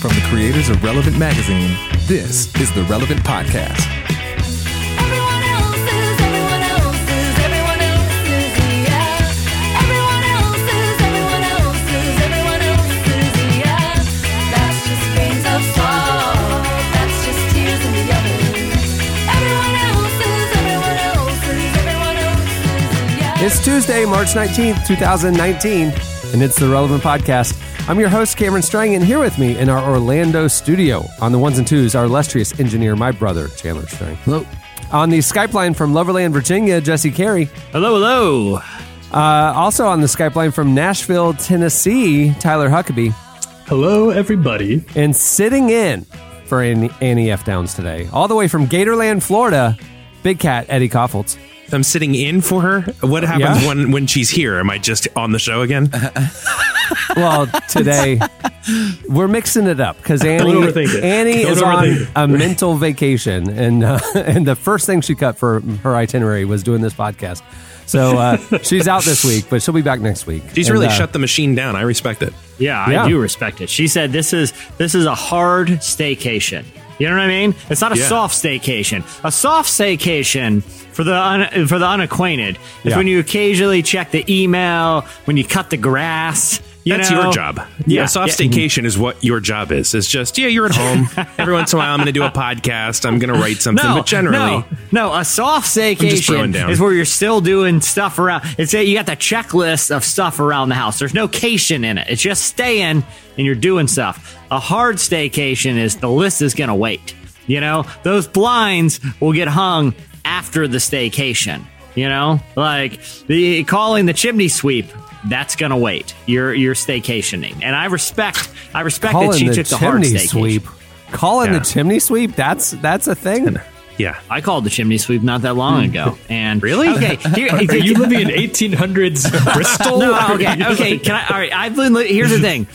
From the creators of Relevant Magazine, this is the Relevant Podcast. Everyone else's, everyone else's, everyone else's, yeah. Everyone else's, everyone else's, everyone else's, yeah. That's just grains of salt. That's just tears in the oven. Everyone else's, everyone else's, everyone else's, yeah. It's Tuesday, March 19th, 2019, and it's the Relevant Podcast. I'm your host, Cameron Strang, and here with me in our Orlando studio on the ones and twos, our illustrious engineer, my brother, Chandler Strang. Hello. On the Skype line from Loverland, Virginia, Jesse Carey. Hello, hello. Uh, also on the Skype line from Nashville, Tennessee, Tyler Huckabee. Hello, everybody. And sitting in for Annie, Annie F. Downs today, all the way from Gatorland, Florida, Big Cat, Eddie Kaufholz. I'm sitting in for her. What happens Yeah? when when she's here? Am I just on the show again? Well, today we're mixing it up because Annie, overthink it. Annie Don't is on it. a mental vacation, and uh, and the first thing she cut for her itinerary was doing this podcast. So uh, she's out this week, but she'll be back next week. She's And, really uh, shut the machine down. I respect it. Yeah, Yeah. I do respect it. She said this is this is a hard staycation. You know what I mean? It's not a Yeah. soft staycation. A soft staycation for the un, for the unacquainted is Yeah. when you occasionally check the email, when you cut the grass. You That's know? your job. Yeah, a soft yeah. staycation is what your job is. It's just yeah, you're at home. Every once in a while, I'm going to do a podcast. I'm going to write something. No, but generally, no, no. A soft staycation is where you're still doing stuff around. It's you got the checklist of stuff around the house. There's no cation in it. It's just staying and you're doing stuff. A hard staycation is the list is going to wait. You know, those blinds will get hung after the staycation. You know, like the calling the chimney sweep. That's gonna wait. You're you're staycationing, and I respect. I respect that calling she the took the hard chimney staycation. sweep. Calling Yeah. the chimney sweep. That's that's a thing. yeah. I called the chimney sweep not that long ago, and Really? okay. Here, Are you living in 1800s Bristol? no, okay, okay. Can I? All right, I've been. Here's the thing.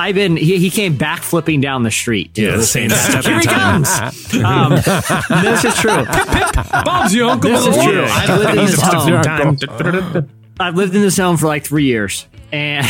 I've been. He, he came back flipping down the street. Too. Yeah, the same step Here he comes. Um, this is true. Bob's your uncle. This is true. I've lived in this home. I've lived in this home for like three years. And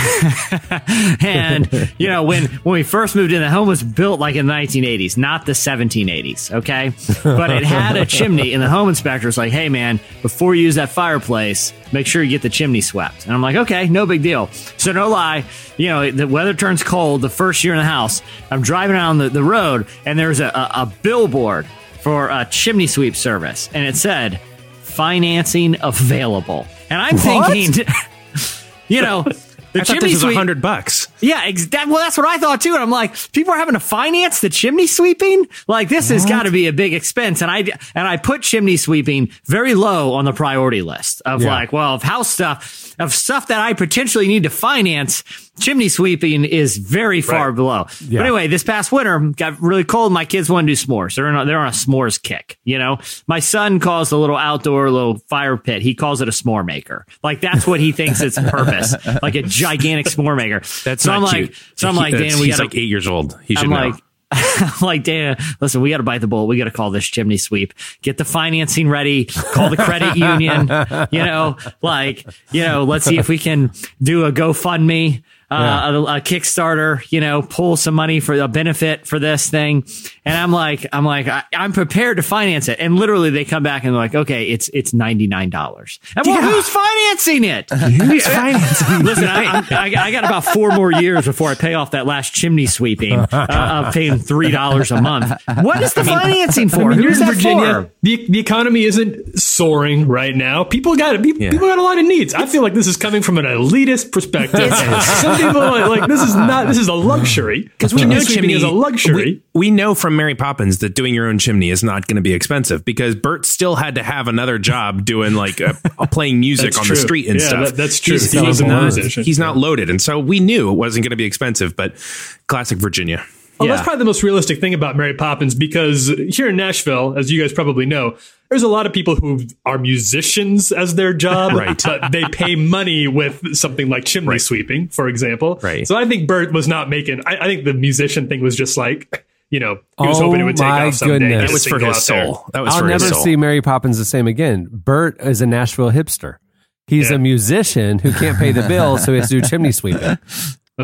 and you know when when we first moved in, the home was built like in the 1980s, not the 1780s. Okay, but it had a chimney, and the home inspector was like, "Hey man, before you use that fireplace, make sure you get the chimney swept." And I'm like, "Okay, no big deal." So no lie, you know the weather turns cold the first year in the house. I'm driving down the, the road, and there's a, a, a billboard for a chimney sweep service, and it said financing available. And I'm thinking, you know, the I thought chimney this sweep. hundred bucks. Yeah, ex- that, well, that's what I thought too. And I'm like, people are having to finance the chimney sweeping. Like this has got to be a big expense. And I and I put chimney sweeping very low on the priority list of Yeah. like, well, of house stuff, of stuff that I potentially need to finance. Chimney sweeping is very far Right. below. Yeah. But anyway, this past winter got really cold. My kids want to do s'mores. They're on a, they're on a s'mores kick. You know, my son calls the little outdoor little fire pit. He calls it a s'more maker. Like that's what he thinks its purpose. Like a gigantic s'more maker. That's so not I'm cute. like, so I'm like, Dan, we got like eight years old. He should I'm know. like, I'm like, Dan, listen, we got to bite the bullet. We got to call this chimney sweep. Get the financing ready. Call the credit union. You know, like, you know, let's see if we can do a GoFundMe, uh, a, a Kickstarter. You know, pull some money for a benefit for this thing. And I'm like, I'm like, I, I'm prepared to finance it. And literally, they come back and they're like, okay, it's it's ninety nine dollars. And well, Yeah. who's financing it? Who's financing? Listen, I, I'm- I, I got about four more years before I pay off that last chimney sweeping. Uh, I'm paying three dollars a month. What is the financing for? I mean, you're Who's in that Virginia. for? The, the economy isn't soaring right now. People got people, Yeah. people got a lot of needs. I feel like this is coming from an elitist perspective. People are like this is not this is a luxury because we know chimney is a luxury. We, we know from Mary Poppins that doing your own chimney is not going to be expensive because Bert still had to have another job doing like uh, playing music on true. the street and Yeah, stuff. that- that's true. He's, He he's not, he's not loaded, and so we knew it wasn't going to be expensive. But classic Virginia. Well, Yeah. that's probably the most realistic thing about Mary Poppins because here in Nashville, as you guys probably know, there's a lot of people who are musicians as their job, Right. but they pay money with something like chimney sweeping, for example. Right. So I think Bert was not making. I, I think the musician thing was just like, you know, he was Oh hoping it would take oh my off someday. goodness. Get That was for his out there. soul. That was I'll for never his soul. see Mary Poppins the same again. Bert is a Nashville hipster. He's Yeah. a musician who can't pay the bill, so he has to do chimney sweeping.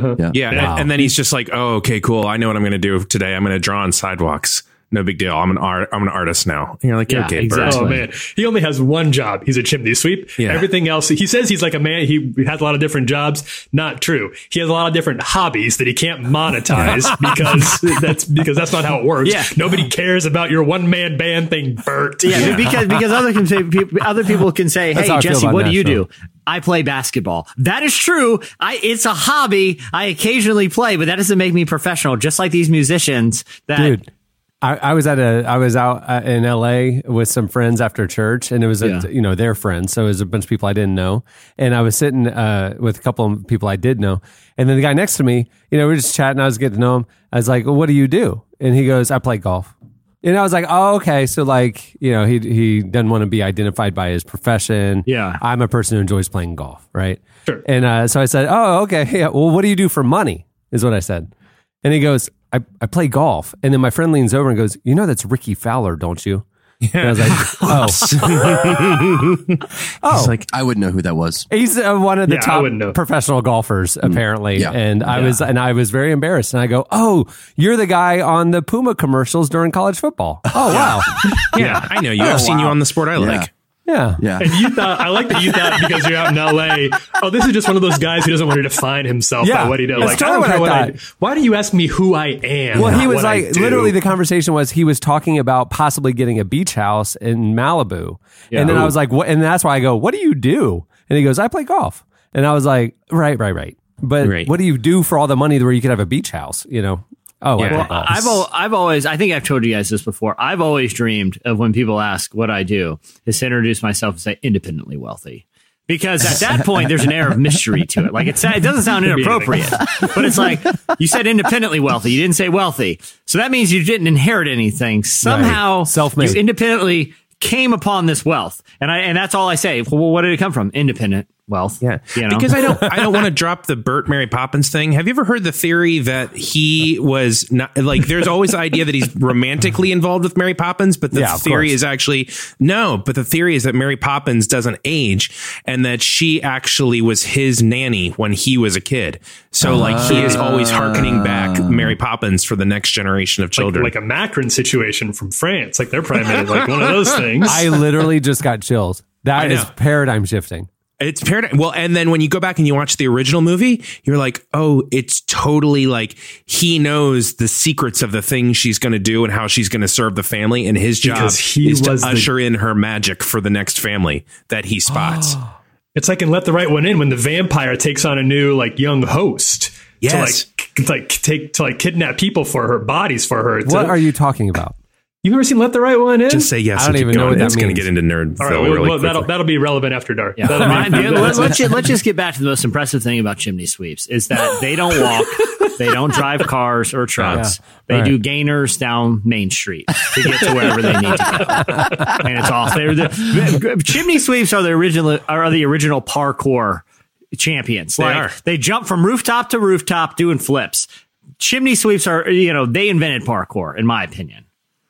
Mm-hmm. Yeah, Yeah. and, and then he's just like, "Oh, okay, cool. I know what I'm going to do today. I'm going to draw on sidewalks. No big deal. I'm an art. I'm an artist now." And you're like, Yeah, "Okay, Bert." exactly. Oh man, he only has one job. He's a chimney sweep. Yeah. Everything else, he says he's like a man. He has a lot of different jobs. Not true. He has a lot of different hobbies that he can't monetize because that's because that's not how it works. Yeah. Nobody cares about your one man band thing, Bert. Yeah, because because other can say other people can say, That's "Hey Jesse, about what do you Nashville. do?" I play basketball. That is true. I it's a hobby. I occasionally play, but that doesn't make me professional. Just like these musicians that dude. I, I was at a I was out uh, in L.A. with some friends after church, and it was a, Yeah. you know their friends, so it was a bunch of people I didn't know, and I was sitting uh, with a couple of people I did know, and then the guy next to me, you know, we were just chatting. I was getting to know him. I was like, well, "What do you do?" And he goes, "I play golf." And I was like, "Oh, okay." So like, you know, he he doesn't want to be identified by his profession. Yeah. I'm a person who enjoys playing golf, right? Sure. And uh, so I said, "Oh, okay. Yeah. Well, what do you do for money?" Is what I said. And he goes, I, I play golf. And then my friend leans over and goes, You know, that's Rickie Fowler, don't you? And I was like, Oh, He's like, I wouldn't know who that was. he's uh, one of the Yeah, I top wouldn't know. professional golfers, apparently. Yeah. And I was, and I was very embarrassed. And I go, Oh, you're the guy on the Puma commercials during college football. Oh, wow. "Yeah, I know you. I've seen you on the sport I like." Yeah. Yeah. And you thought I like that you thought because you're out in L.A. Oh, this is just one of those guys who doesn't want to define himself Yeah, by what he does. that's Like, totally I don't what I what I. thought. Why do you ask me who I am? Well, he was like, literally, the conversation was he was talking about possibly getting a beach house in Malibu. And then I was like, what? And that's why I go, what do you do? And he goes, I play golf. And I was like, right, right, right. But Right. what do you do for all the money where you could have a beach house? You know? Oh, yeah. well, I've al- I've always I think I've told you guys this before. I've always dreamed of when people ask what I do is to introduce myself and say independently wealthy. Because at that point, there's an air of mystery to it. Like it, it doesn't sound inappropriate, but it's like you said independently wealthy. You didn't say wealthy, so that means you didn't inherit anything. Somehow, Self-made. you independently came upon this wealth, and I and that's all I say. Well, what did it come from? Independent wealth. Yeah, you know? because I don't, I don't want to drop the Bert Mary Poppins thing. Have you ever heard the theory that he was not like? There's always the idea that he's romantically involved with Mary Poppins, but the Yeah, theory course. is actually no. But the theory is that Mary Poppins doesn't age, and that she actually was his nanny when he was a kid. So like he is always harkening back ah. Mary Poppins for the next generation of children. like a Macron situation from France. Like they're probably like one of those things. I literally just got chills. That I is know. paradigm shifting. It's paradigm. Well, and then when you go back and you watch the original movie, you're like, oh, it's totally like he knows the secrets of the things she's going to do and how she's going to serve the family, and his job he is to the- usher in her magic for the next family that he spots. It's like in Let the Right One In when the vampire takes on a new like young host. Yes. To like, like take to like kidnap people for her bodies for her. To- What are you talking about? You've never seen Let the Right One In? Just say yes. I don't even know going. what that It's going to get into nerd. All right, well, well, that'll that'll be relevant after dark. Yeah. That'll be- Ryan, dude, let, us just, let's just get back to the most impressive thing about chimney sweeps is that they don't walk, they don't drive cars or trucks. They Right. do gainers down Main Street to get to wherever they need to go, and it's off. They're the chimney sweeps are the original are the original parkour champions. Like are. they jump from rooftop to rooftop doing flips. Chimney sweeps are you know they invented parkour in my opinion.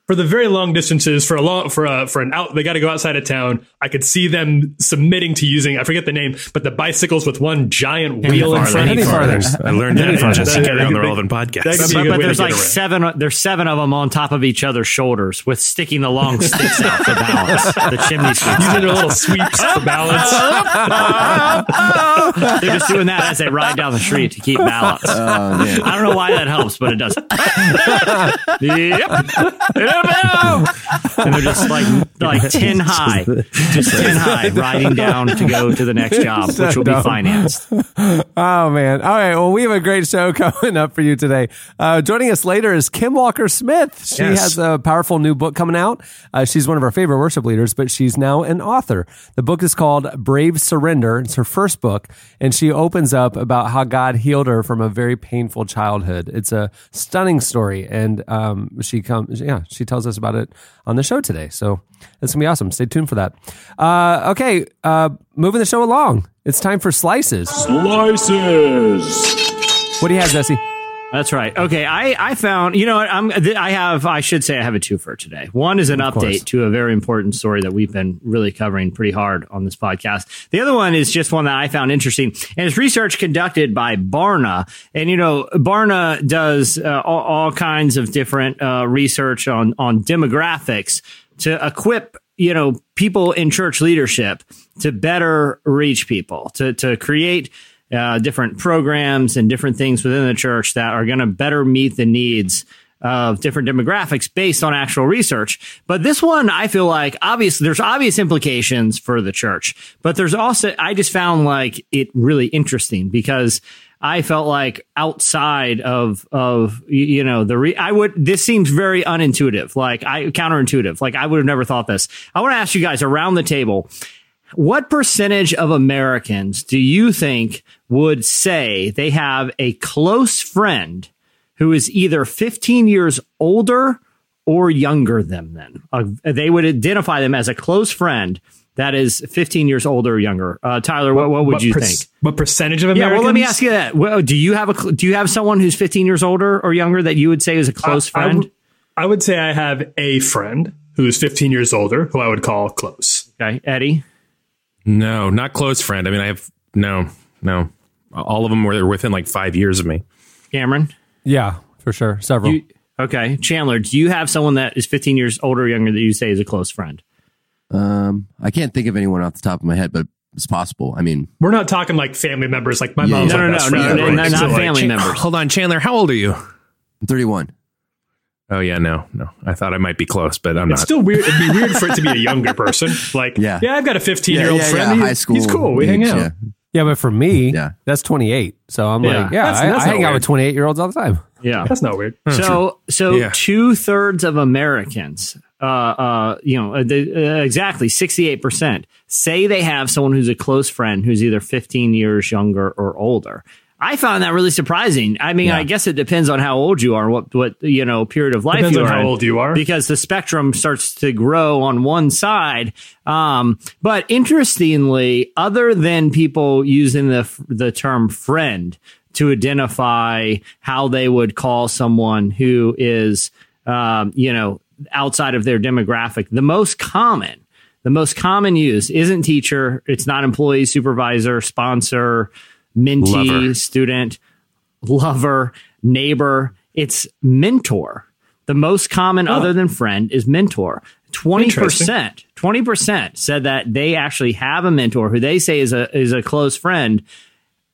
For the very long distances for a long for a for an out they got to go outside of town i could see them submitting to using i forget the name but the bicycles with one giant wheel in farther, front any farther. I learned that Yeah, from yeah, Jesse that- Carey that on the Relevant podcast. could be a But, but there's like seven. There's seven of them on top of each other's shoulders, with sticking the long sticks out for balance. The chimney sweeps. using their little sweeps for balance They're just doing that as they ride down the street to keep balance. Oh, man. I don't know why that helps, but it does. yep. And they're just like like ten high, just ten high, riding down to go to the next job, which will be financed. Oh man! All right. Well, we have a great show coming up for you today. Uh, joining us later is Kim Walker Smith. She Yes. has a powerful new book coming out. Uh, she's one of our favorite worship leaders, but she's now an author. The book is called Brave Surrender. It's her first book, and she opens up about how God healed her from a very painful childhood. It's a stunning story, and um, she comes. Yeah, she tells us about it on the show today. So it's gonna be awesome. Stay tuned for that. Uh, okay, uh, moving the show along. It's time for slices. Slices. What do you have, Jesse? That's right. Okay, I, I found you know I'm I have I should say I have a two for today. One is an Of update course. to a very important story that we've been really covering pretty hard on this podcast. The other one is just one that I found interesting, and it's research conducted by Barna. And you know, Barna does uh, all, all kinds of different uh, research on on demographics to equip you know people in church leadership to better reach people to to create uh, different programs and different things within the church that are going to better meet the needs of different demographics based on actual research. But this one, I feel like obviously there's obvious implications for the church, but there's also, I just found like it really interesting because I felt like outside of, of, you know, the, re- I would, this seems very unintuitive, like I, counterintuitive. Like I would have never thought this. I want to ask you guys around the table, what percentage of Americans do you think would say they have a close friend who is either 15 years older or younger than them? Uh, they would identify them as a close friend that is 15 years older or younger. Uh, Tyler, what, what would you per- think? What percentage of Americans? Yeah, well, let me ask you that. Well, do you have a do you have someone who's 15 years older or younger that you would say is a close I- I friend? w- I would say I have a friend who is 15 years older, who I would call close. okay, Eddie. No, not close friend. I mean, I have no, no. All of them were within like five years of me. Cameron. Yeah, for sure. Several. You, okay, Chandler. Do you have someone that is 15 years older or younger that you say is a close friend? Um, I can't think of anyone off the top of my head, but it's possible. I mean, We're not talking like family members, like my Yeah, mom's yeah. my No, no, best no, friend. no, right? no, not So, like, family Chan- members. Hold on, Chandler. How old are you? I'm 31. Oh yeah, no, no. I thought I might be close, but I'm It's not. still weird. It'd be weird for it to be a younger person. Like, Yeah. yeah, I've got a 15 year old friend. yeah, high school. He's cool. We hang out. yeah. yeah, but for me, Yeah. that's 28. So I'm Yeah. like, yeah, That's- I, that's I not hang out with 28 year olds all the time. Yeah. That's not weird. So, so Yeah. two thirds of Americans, uh, uh, you know, uh, the, uh, exactly sixty-eight percent say they have someone who's a close friend who's either fifteen years younger or older. I found that really surprising. I mean, I guess it depends on how old you are, what what you know period of life Depends you on are how old you are. because the spectrum starts to grow on one side. Um, but interestingly, other than people using the the term friend to identify how they would call someone who is, um, you know, outside of their demographic, the most common, the most common use isn't teacher. It's not employee, supervisor, sponsor, mentee, Lover. student, lover, neighbor. It's mentor. The most common other than friend is mentor. 20%, 20% said that they actually have a mentor who they say is a, is a close friend.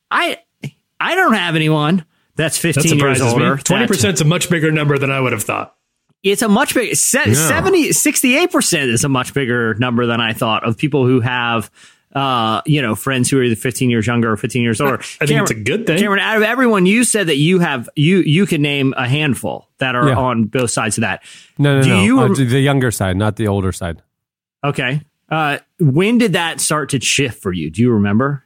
I, I don't have anyone that's That 15 years surprises me. older. 20% is a much bigger number than I would have thought. It's a much bigger, se- 70, 68% is a much bigger number than I thought of people who have, uh, you know, friends who are either 15 years younger or 15 years older. I think it's a good thing. Cameron, out of everyone, you said that you have, you, you can name a handful that are Yeah. on both sides of that. No, no, Do no. you- Uh, the younger side, not the older side. Okay. Uh, when did that start to shift for you? Do you remember?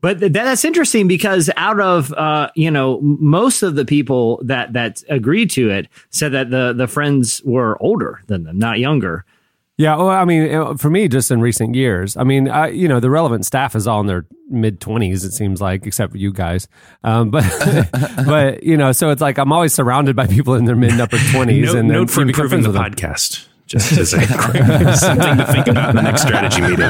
But th- that's interesting because out of uh, you know most of the people that that agreed to it said that the the friends were older than them, not younger. Yeah, well, I mean, for me, just in recent years, I mean, I, you know, the relevant staff is all in their mid twenties. It seems like, except for you guys. Um, but, but you know, so it's like I'm always surrounded by people in their mid and upper twenties. Note, and then note for improving the podcast. Just as a something to think about in the next strategy meeting.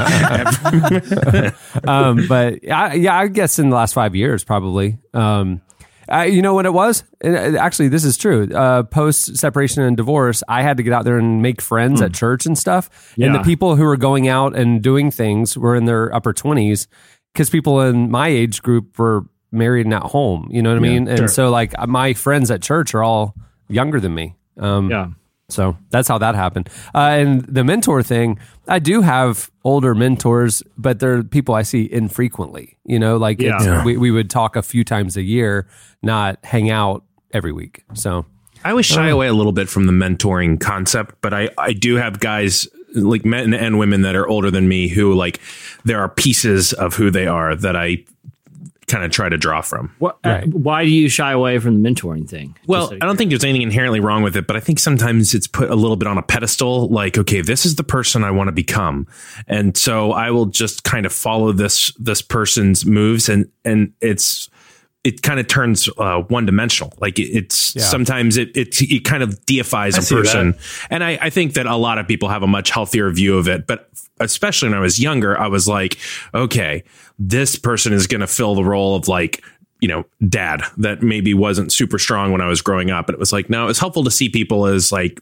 um, but I, yeah, I guess in the last five years, probably. Um, I, you know what it was? And, uh, actually, this is true. Uh, Post separation and divorce, I had to get out there and make friends at church and stuff. And the people who were going out and doing things were in their upper twenties because people in my age group were married and at home. You know what I mean? And sure. so, like, my friends at church are all younger than me. Um, Yeah. So that's how that happened. Uh, and the mentor thing, I do have older mentors, but they're people I see infrequently. You know, like Yeah. it's, Yeah. We, we would talk a few times a year, not hang out every week. So I always shy away a little bit from the mentoring concept, but I, I do have guys like men and women that are older than me who like there are pieces of who they are that I kind of try to draw from. What, uh, why do you shy away from the mentoring thing? Well, Just out of I don't think there's anything inherently wrong with it, but I think sometimes it's put a little bit on a pedestal. Like, okay, this is the person I want to become, and so I will just kind of follow this this person's moves, and and it's it kind of turns uh, one dimensional. Like it, it's Yeah. sometimes it, it it kind of deifies I a person, that. and I, I think that a lot of people have a much healthier view of it. But especially when I was younger, I was like, okay, this person is going to fill the role of like you know dad that maybe wasn't super strong when I was growing up. And it was like, no, it's helpful to see people as like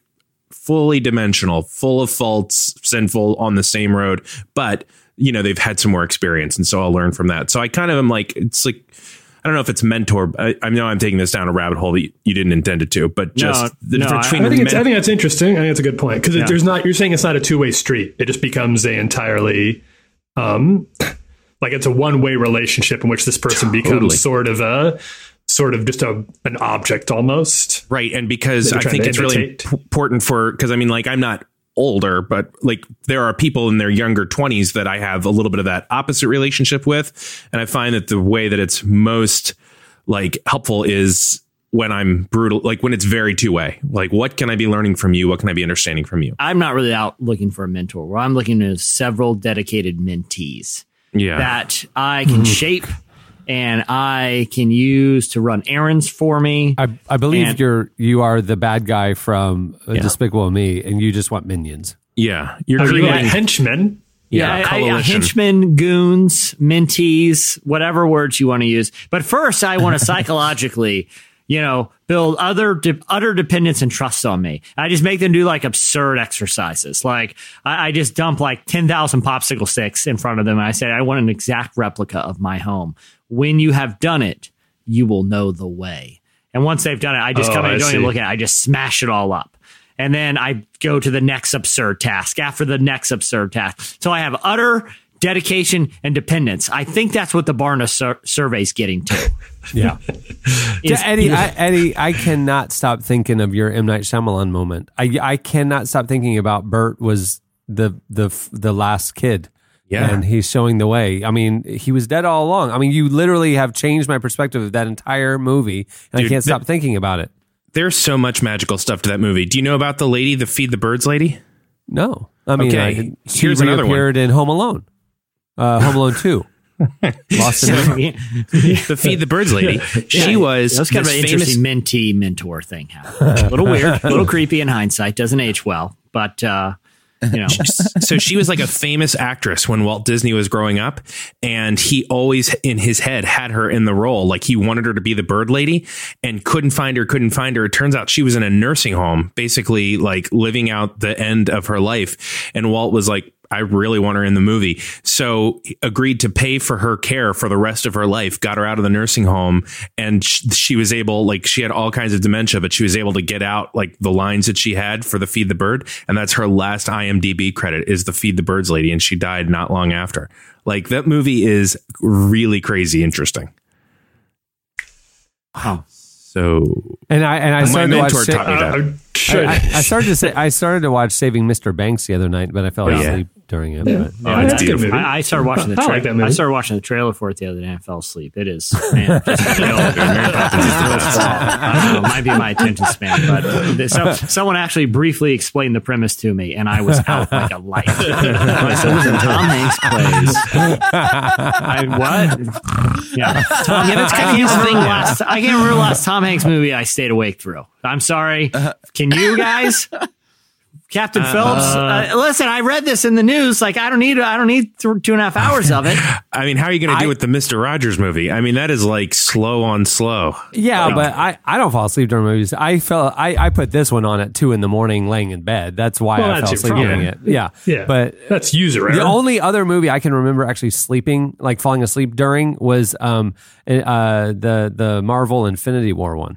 fully dimensional, full of faults, sinful on the same road, but you know they've had some more experience, and so I'll learn from that. So I kind of am like, it's like I don't know if it's mentor. I, I know I'm taking this down a rabbit hole that you, you didn't intend it to, but just No, the no, difference I- between I think it's, men- I think that's interesting. I think that's a good point because Yeah. there's not. You're saying it's not a two way street. It just becomes a entirely, um, like it's a one way relationship in which this person becomes sort of a, sort of just a an object almost. right, and because I think it's really imitate. p- important for because I mean, like I'm not older, but like there are people in their younger 20s that I have a little bit of that opposite relationship with, and I find that the way that it's most like helpful is when I'm brutal, like when it's very two way. Like, what can I be learning from you? What can I be understanding from you? I'm not really out looking for a mentor. Where I'm looking at several dedicated mentees Yeah, that I can shape and I can use to run errands for me. I, I believe And- you're you are the bad guy from uh, Yeah. Despicable Me, and you just want minions. yeah. You're Are you creating like henchmen? Yeah, yeah, I- I- henchmen, goons, mentees, whatever words you want to use. But first, I want to psychologically, you know, build other de- utter dependence and trust on me. I just make them do like absurd exercises. Like I, I just dump like ten thousand popsicle sticks in front of them, and I say, I want an exact replica of my home. When you have done it, you will know the way. And once they've done it, I just Oh, come in I and don't see. even look at it. I just smash it all up. And then I go to the next absurd task after the next absurd task. So I have utter dedication and dependence. I think that's what the Barna sur- is getting to. Yeah, Is- Yeah, Eddie, I, Eddie, I cannot stop thinking of your M Night Shyamalan moment. I I cannot stop thinking about Bert was the the the last kid. Yeah. and he's showing the way. I mean, he was dead all along. I mean, you literally have changed my perspective of that entire movie, and I can't that- stop thinking about it. There's so much magical stuff to that movie. Do you know about the lady, the feed the birds lady? No, I mean, Okay, I, she here's another one. reappeared in Home Alone, uh, Home Alone Two. Lost in The feed the birds lady. She was That's kind of an famous. interesting mentee mentor thing. A little weird, a little creepy in hindsight. Doesn't age well, but uh, you know, so she was like a famous actress when Walt Disney was growing up, and he always in his head had her in the role. Like he wanted her to be the bird lady, and couldn't find her, couldn't find her. It turns out she was in a nursing home, basically like living out the end of her life. And Walt was like, I really want her in the movie. So agreed to pay for her care for the rest of her life, got her out of the nursing home. And sh- she was able, like, she had all kinds of dementia, but she was able to get out like the lines that she had for the Feed the Bird. And that's her last IMDb credit is the Feed the Birds lady. And she died not long after. Like, that movie is really crazy interesting. oh, So, And I and I My started to watch. mentor taught me that. I, I started to say I started to watch Saving Mr. Banks the other night, but I fell Oh, yeah. asleep during it. But, Oh, Yeah, it's that's a good movie. I, I started watching the I like that movie. I started watching the trailer for it the other day and I fell asleep. It is man, just real, Mary Poppins is the most I don't know, it might be my attention span, but so, someone actually briefly explained the premise to me, and I was out like a light. I said, "Listen, Tom Hanks plays. I what? Yeah, Tom. Yeah, that's kind of his thing. Last, I can't remember last Tom Hanks movie I stayed awake through. I'm sorry. Can you guys? Captain Phillips. Uh, listen, I read this in the news. Like, I don't need, I don't need th- two and a half hours of it. I mean, how are you going to do I- with the Mr. Rogers movie? I mean, that is like slow on slow. yeah, but I, I don't fall asleep during movies. I fell I, I put this one on at two in the morning, laying in bed. That's why Well, I that's fell your asleep problem. during it. Yeah, yeah, But that's user error. the only other movie I can remember actually sleeping, like falling asleep during, was um uh the the Marvel Infinity War one.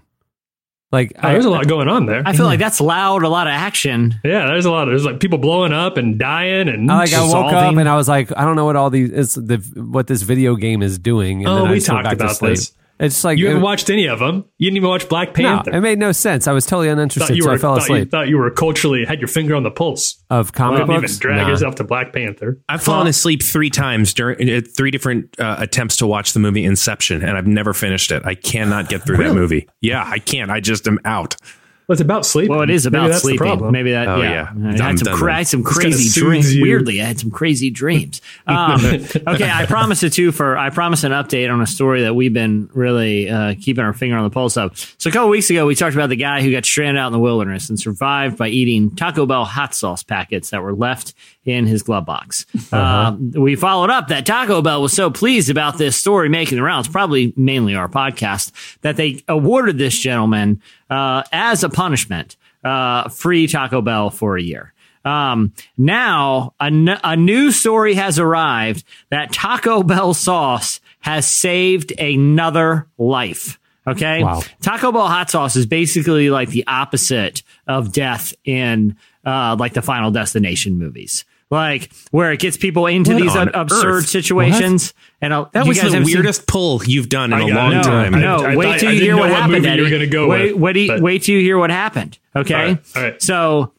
Like Oh, there's a lot going on there. I feel like that's loud, a lot of action. yeah, there's a lot. Of, there's like people blowing up and dying and I like I woke up and I was like, I don't know what all these is the what this video game is doing. And Oh, then I we just talked about this. It's like you haven't it- watched any of them. You didn't even watch Black No, Panther. it made no sense. I was totally uninterested, you so I fell thought you, asleep. thought you were culturally had your finger on the pulse. of comic Well, books, even drag Nah. yourself to Black Panther. I've fallen asleep three times during uh, three different uh, attempts to watch the movie Inception, and I've never finished it. I cannot get through that movie. Yeah, I can't. I just am out. Well, it's about sleep. Well, it is about that's the sleeping. problem. Maybe that. Oh, yeah, yeah. I I'm had some, done cra- I had some crazy dreams. you. Weirdly, I had some crazy dreams. Um, okay, I promised it too. for. I promised an update on a story that we've been really uh, keeping our finger on the pulse of. So a couple weeks ago, we talked about the guy who got stranded out in the wilderness and survived by eating Taco Bell hot sauce packets that were left in his glove box. Uh, we followed up that Taco Bell was so pleased about this story making the rounds, probably mainly our podcast, that they awarded this gentleman uh, as a punishment uh, free Taco Bell for a year. Um, now a, n- a new story has arrived that Taco Bell sauce has saved another life. Okay. Wow. Taco Bell hot sauce is basically like the opposite of death in, uh, like the Final Destination movies. Like where it gets people into What these absurd earth? situations. And uh, That you was the ever seen- weirdest pull you've done in I a long no, time. No, I wait till I you didn't hear what what happened. movie you were Eddie. gonna go wait, with, wait, but- wait till you hear what happened. Okay, All right, all right. so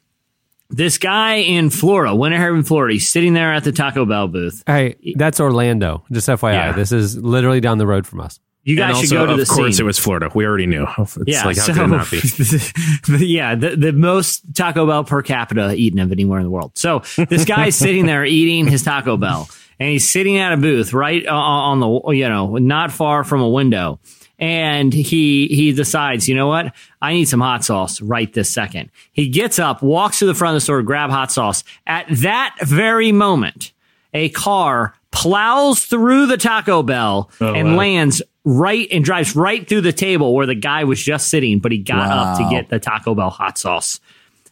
this guy in Florida, Winter Haven, Florida, he's sitting there at the Taco Bell booth. Hey, that's Orlando. Just FYI, Yeah. this is literally down the road from us. You And guys should also, go to the of course, scene. it was Florida. We already knew. It's yeah, like, how so could it not be? yeah, the, the most Taco Bell per capita eaten of anywhere in the world. So this guy's sitting there eating his Taco Bell, and he's sitting at a booth right on the you know not far from a window, and he he decides, you know what, I need some hot sauce right this second. He gets up, walks to the front of the store, grab hot sauce. At that very moment, a car plows through the Taco Bell oh, and wow. lands right and drives right through the table where the guy was just sitting, but he got up to get the Taco Bell hot sauce.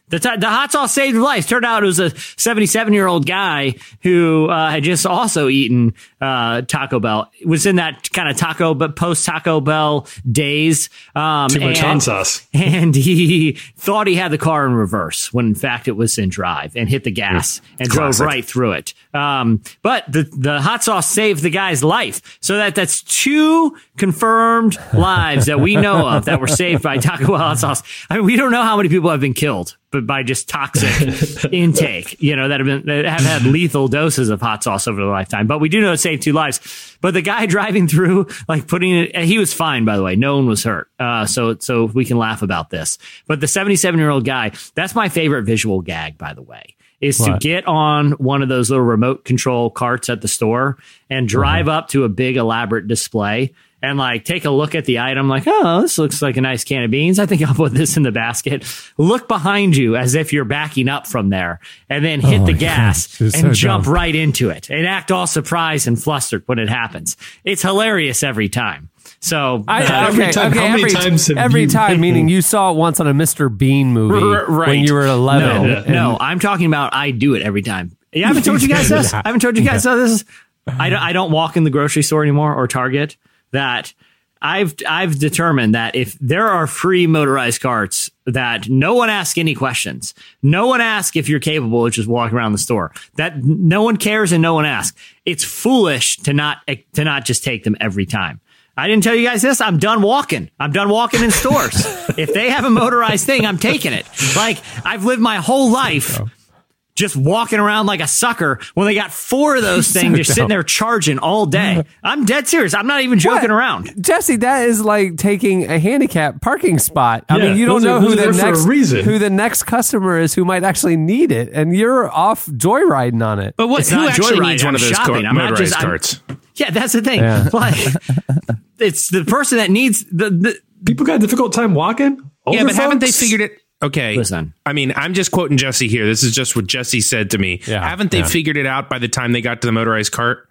The, ta- the hot sauce saved lives. Turned out it was a 77 year old guy who uh, had just also eaten uh, Taco Bell. It was in that kind of Taco, but post Taco Bell days. Um, Too much and- hot sauce. and he thought he had the car in reverse when in fact it was in drive and hit the gas and drove right through it. Um, but the, the hot sauce saved the guy's life. So that that's two confirmed lives that we know of that were saved by Taco Bell hot sauce. I mean, we don't know how many people have been killed, but by just toxic intake, you know, that have been, that have had lethal doses of hot sauce over their lifetime. But we do know it saved two lives. But the guy driving through, like putting it, he was fine, by the way. No one was hurt. Uh, so, so we can laugh about this. But the 77 year old guy, that's my favorite visual gag, by the way, is to get on one of those little remote control carts at the store and drive up to a big elaborate display and like take a look at the item, like, oh, this looks like a nice can of beans. I think I'll put this in the basket. Look behind you as if you're backing up from there and then hit Oh the gas gosh, this is and so jump dumb. right into it and act all surprised and flustered when it happens. It's hilarious every time. So I, uh, every okay, time- okay, how many every, times have every you- time, meaning you saw it once on a Mr. Bean movie R- right. when you were 11. No, and- no, I'm talking about I do it every time. Yeah, I haven't told you guys this. I haven't told you guys how this. I don't, I don't walk in the grocery store anymore or Target. That I've I've determined that if there are free motorized carts, that no one asks any questions. No one asks if you're capable of just walking around the store. That no one cares and no one asks. It's foolish to not to not just take them every time. I didn't tell you guys this. I'm done walking. I'm done walking in stores. if they have a motorized thing, I'm taking it. Like I've lived my whole life just walking around like a sucker when they got four of those things just sitting there charging all day. I'm dead serious. I'm not even joking What? around. Jesse, that is like taking a handicap parking spot. I Yeah, mean, you don't know are- who the there for a next reason. who the next customer is who might actually need it, and you're off joyriding on it. But what? It's Who not actually joyride, needs one I'm of those shopping. car- I'm motorized just- I'm- carts? Yeah, that's the thing. Yeah. Like it's the person that needs the, the People got a difficult time walking. Yeah, Older but haven't they figured it? Okay. Listen. I mean, I'm just quoting Jesse here. This is just what Jesse said to me. Yeah, haven't they yeah. figured it out by the time they got to the motorized cart?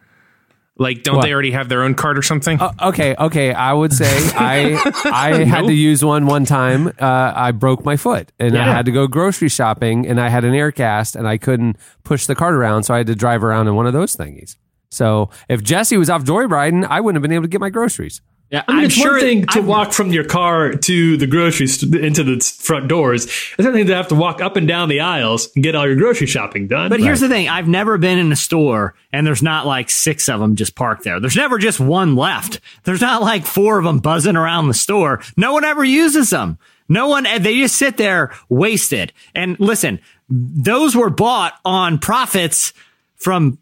Like, don't What? they already have their own cart or something? Uh, okay, okay. I would say I I had to use one one time. Uh, I broke my foot, and I had to go grocery shopping, and I had an air cast, and I couldn't push the cart around, so I had to drive around in one of those thingies. So if Jesse was off joyriding, I wouldn't have been able to get my groceries. Yeah, I mean, I'm it's sure one thing to I'm- walk from your car to the grocery st- into the front doors. It's another thing to have to walk up and down the aisles and get all your grocery shopping done. But here's the thing: I've never been in a store and there's not like six of them just parked there. There's never just one left. There's not like four of them buzzing around the store. No one ever uses them. No one. Eh, they just sit there wasted. And listen, those were bought on profits from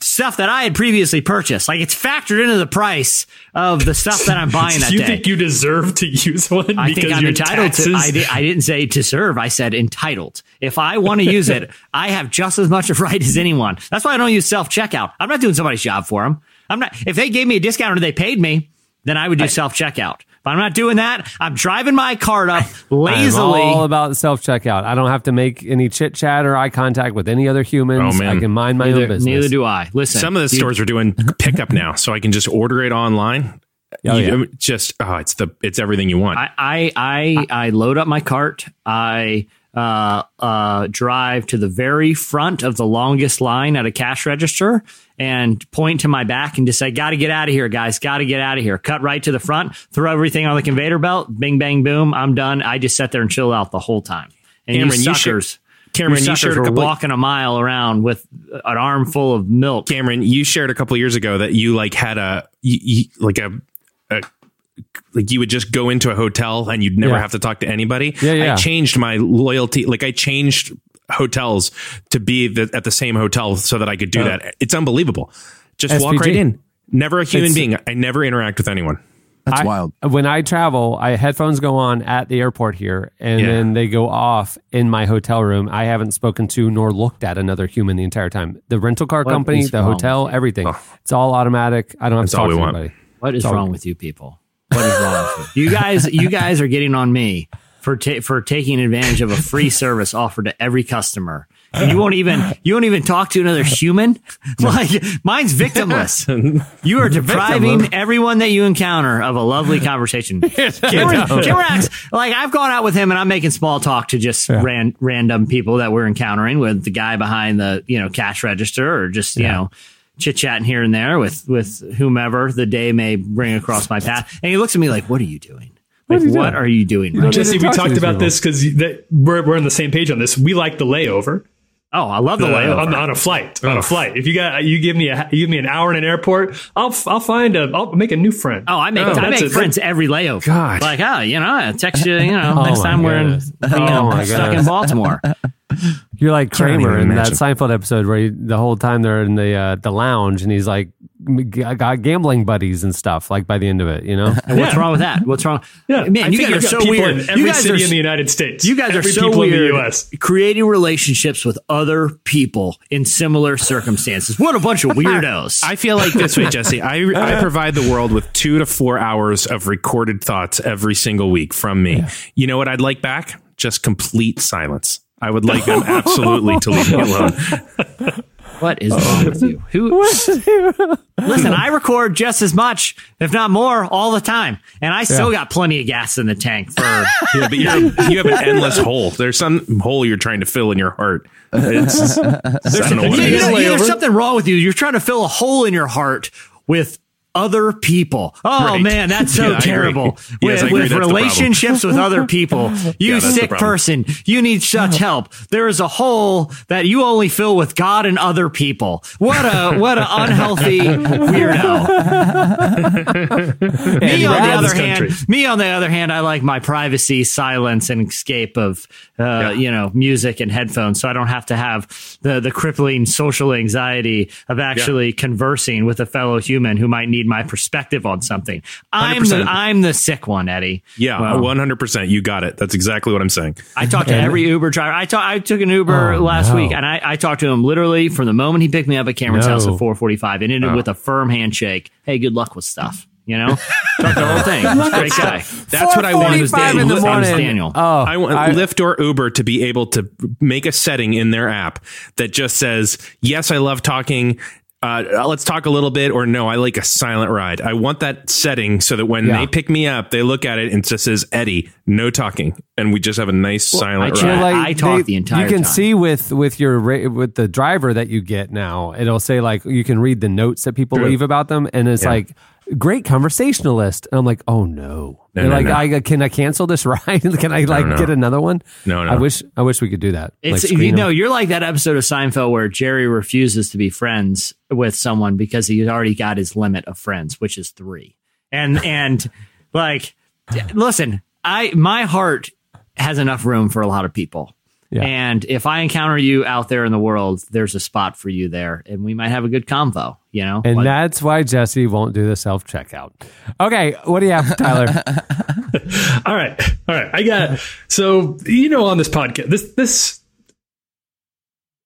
stuff that I had previously purchased. Like it's factored into the price of the stuff that I'm buying that Do you day. think you deserve to use one? I because think I'm entitled taxes? to. I, di- I didn't say to serve. I said entitled. If I want to use it, I have just as much of right as anyone. That's why I don't use self checkout. I'm not doing somebody's job for them. I'm not. If they gave me a discount or they paid me, then I would do self checkout. But I'm not doing that. I'm driving my cart up lazily. I'm all about self checkout. I don't have to make any chit chat or eye contact with any other humans. Oh, man. I can mind my own neither, business. neither do I. Listen, Some of the you- stores are doing pickup now, so I can just order it online. Oh, You- yeah. Just oh, it's the it's everything you want. I, I I I load up my cart. I uh, uh, drive to the very front of the longest line at a cash register and point to my back and just say, "Got to get out of here, guys! Got to get out of here!" Cut right to the front, throw everything on the conveyor belt, bing bang boom, I'm done. I just sat there and chill out the whole time. And Cameron, you you suckers, Cameron, you you shared a couple- walking a mile around with an armful of milk. Cameron, you shared a couple years ago that you like had a you, you, like a, a like you would just go into a hotel and you'd never Yeah. have to talk to anybody. Yeah, yeah. I changed my loyalty. Like I changed hotels to be the, at the same hotel so that I could do oh. that. It's unbelievable. Just walk right in. Never a human It's- being. I never interact with anyone. That's I- wild. When I travel, I headphones go on at the airport here, and Yeah. then they go off in my hotel room. I haven't spoken to nor looked at another human the entire time. The rental car What company, the wrong hotel, with you? everything. Oh. It's all automatic. I don't have That's to talk all we to want. anybody. What is wrong with you people? What is wrong with you? You guys, you guys are getting on me for ta- for taking advantage of a free service offered to every customer. And you won't even you won't even talk to another human. Like mine's victimless. You are depriving everyone that you encounter of a lovely conversation. Cameron, Cameron acts like I've gone out with him and I'm making small talk to just ran, random people that we're encountering with the guy behind the you know cash register or just you know chit chatting here and there with with whomever the day may bring across my path. And he looks at me like, "What are you doing? Like, are what are you doing?" Right? Jesse, need we talked about people. this because we're, we're on the same page on this. We like the layover. oh, I love the Uh, layover. on, on a flight. On a flight. If you got you give me a you give me an hour in an airport, I'll I'll find a I'll make a new friend. Oh, I make Oh, I that's make a- friends every layover. God. like oh, you know, I text you, you know, Oh next my time we're in, goodness. you know, Oh stuck in. Baltimore. You're like Kramer in that. Seinfeld episode where he, the whole time they're in the uh, the lounge and he's like g- got gambling buddies and stuff. Like by the end of it, you know. And what's Yeah. wong with that? What's wrong? Yeah, man, I you guys are you've got so weird. in every you guys city are in the United States. You guys every are so weird. in the U.S. Creating relationships with other people in similar circumstances. What a bunch of weirdos. I feel like this way, Jesse. I, I provide the world with two to four hours of recorded thoughts every single week from me. You know what I'd like back? Just complete silence. I would like them absolutely to leave me alone. what is wrong with you? Who? Listen, I record just as much, if not more, all the time, and I still got plenty of gas in the tank for. Yeah, but you're, you have an endless hole. There's some hole you're trying to fill in your heart. It's, I don't know what Yeah, you is. know, yeah, there's something wrong with you. You're trying to fill a hole in your heart with other people. Oh Right. man, that's so Yeah, terrible. Yes, with I with That's the problem. relationships with other people. You Yeah, sick person, you need such help. There is a hole that you only fill with God and other people. What a what an unhealthy weirdo. me on the other hand, country. me on the other hand, I like my privacy, silence, and escape of uh, you know music and headphones, so I don't have to have the the crippling social anxiety of actually conversing with a fellow human who might need my perspective on something. I'm the 100%. I'm the sick one, Eddie. Yeah, Well, 100%. You got it. That's exactly what I'm saying. I talked to every Uber driver. I ta- I took an Uber Oh, last no. week, and I, I talked to him literally from the moment he picked me up at Cameron's No. house at 4:45, and ended Oh. with a firm handshake. Hey, good luck with stuff. You know, the whole thing. Great guy. That's what I want. He was Daniel. in the His name was. Daniel. Oh, I want I- Lyft or Uber to be able to make a setting in their app that just says, "Yes, I love talking. Uh, let's talk a little bit," or "No, I like a silent ride." I want that setting so that when Yeah. they pick me up, they look at it and it just says Eddie, no talking, and we just have a nice silent I ride. tried- I talk the entire You can time. see with with your with the driver that you get now. It'll say like you can read the notes that people leave about them, and it's like great conversationalist. And I'm like, oh no, No, They're no, like no. I can I cancel this ride? can I like no. get another one? No, no. I wish I wish we could do that. It's Like, you know them. you're like that episode of Seinfeld where Jerry refuses to be friends with someone because he's already got his limit of friends, which is three. And and like, listen, I my heart has enough room for a lot of people. Yeah. And if I encounter you out there in the world, there's a spot for you there, and we might have a good convo. You know, And Like- that's why Jesse won't do the self checkout. Okay, what do you have, Tyler? All right, all right. I got so you know on this podcast this this.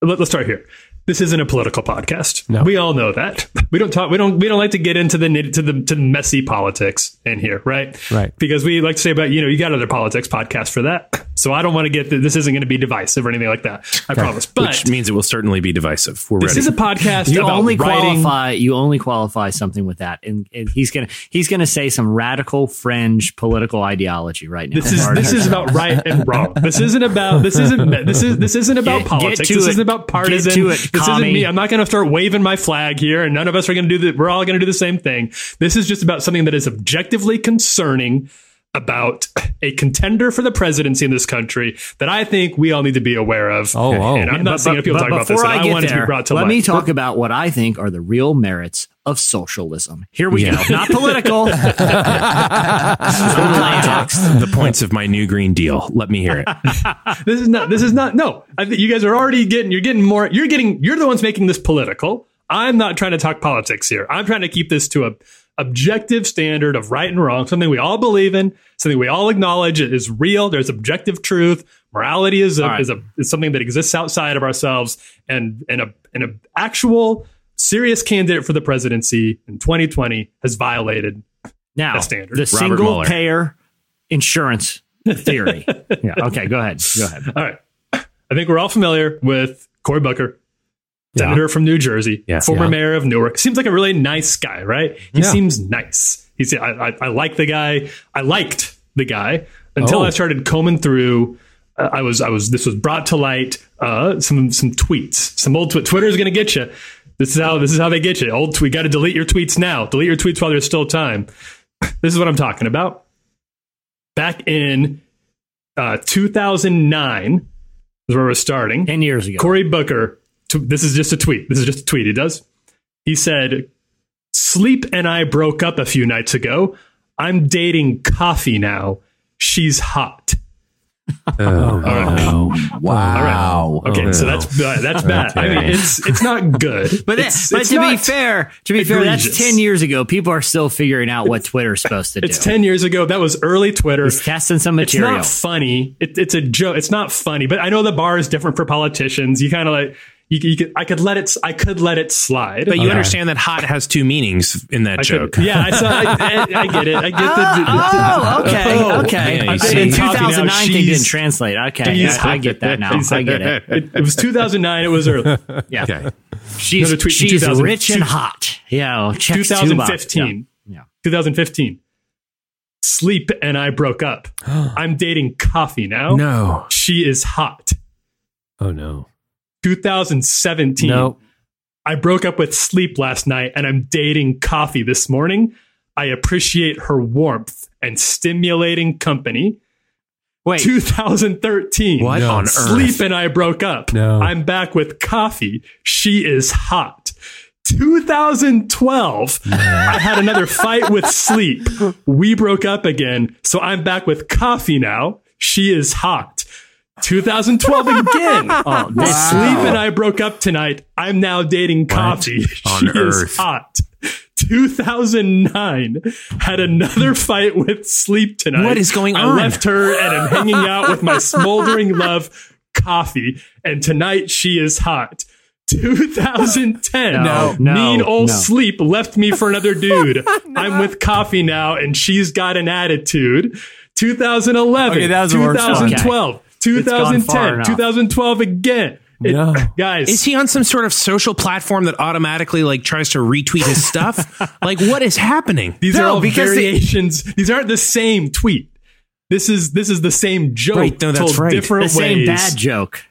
Let, let's start here. This isn't a political podcast. No. We all know that. We don't talk. We don't. We don't like to get into the to the to the messy politics in here, right? Right. Because we like to say about you know you got other politics podcasts for that. So I don't want to get the, this isn't going to be divisive or anything like that. I promise. But which means it will certainly be divisive. We're this ready. is a podcast you about only writing. qualify you only qualify something with that and, and he's gonna he's gonna say some radical fringe political ideology right now This is this is about right and wrong. This isn't about this isn't this is this isn't about Get- get politics. to This it. isn't about partisan. Get to it, this commie. isn't me. I'm not going to start waving my flag here, and none of us are going to do that. We're all going to do the same thing. This is just about something that is objectively concerning about a contender for the presidency in this country that I think we all need to be aware of. Oh, oh. and I'm not But- saying if people but talk about this, before and I, want it to be brought to let light. me talk about what I think are the real merits of socialism. Here we go. Not political. The points of my new Green Deal. Let me hear it. this is not this is not no I think you guys are already getting you're getting more you're getting you're the ones making this political i'm not trying to talk politics here i'm trying to keep this to a objective standard of right and wrong something we all believe in something we all acknowledge is real there's objective truth morality is a, All right. is a is something that exists outside of ourselves and and a and a actual serious candidate for the presidency in 2020 has violated Now, That's standard. the Robert single Mueller. payer insurance theory. yeah. Okay. Go ahead. Go ahead. All right. I think we're all familiar with Cory Booker, Yeah. senator from New Jersey, Yeah. former Yeah. mayor of Newark. Seems like a really nice guy, right? He Yeah. seems nice. He's I, I, I like the guy. I liked the guy until Oh. I started combing through. Uh, I was I was this was brought to light. Uh, some some tweets. Some old tweet. Twitter's going to get you. This is how this is how they get you. Old tweet. Got to delete your tweets now. Delete your tweets while there's still time. This is what I'm talking about. Back in uh, 2009 is where we're starting. 10 years ago. Cory Booker, t- this is just a tweet. This is just a tweet he does. He said, Sleep and I broke up a few nights ago. I'm dating Coffee now. She's hot. Wow. Okay, so that's uh, that's bad. I mean, it's it's not good. But, it's, but it's to be fair, to be fair, that's 10 years ago. People are still figuring out what Twitter's supposed to do. It's ten years ago. That was early Twitter. He's testing some It's material. not funny. It, it's a joke. It's not funny. But I know the bar is different for politicians. You kind of like you, you could. I could let it. I could let it slide. But you Okay. understand that hot has two meanings in that I joke. could, yeah, I, saw, I, I, I get it. I get the. Oh, okay, Oh, okay. yeah, you I see. now, 2009 thing didn't translate. Okay, she's I, I get that now. I get it. It, it was 2009. It was early. Yeah, Okay. she's Another tweet she's rich and hot. Yeah, checks 2015. Yeah. yeah. 2015. Sleep and I broke up. I'm dating Coffee now. No. She is hot. Oh no. 2017. No. I broke up with Sleep last night and I'm dating Coffee this morning. I appreciate her warmth and stimulating company. Wait, 2013. What No. on earth? Sleep and I broke up. No. I'm back with Coffee. She is hot. 2012. I had another fight with Sleep. We broke up again. So I'm back with Coffee now. She is hot. 2012 again. Oh, this- Sleep and I broke up tonight. I'm now dating Coffee. on she earth? is hot. 2009 had another fight with Sleep tonight. What is going on? I left her and I'm hanging out with my smoldering love, Coffee. And tonight she is hot. 2010. No, no, mean old no. Sleep left me for another dude. I'm with Coffee now and she's got an attitude. 2011. Okay, that was the 2012. gone far 2010, 2012 again. It- No. guys, Is he on some sort of social platform that automatically like tries to retweet his stuff? like what is happening? these are all because the- variations. these aren't the same tweet. This is this is the same joke Right, no, that's told right. different the same ways. bad joke The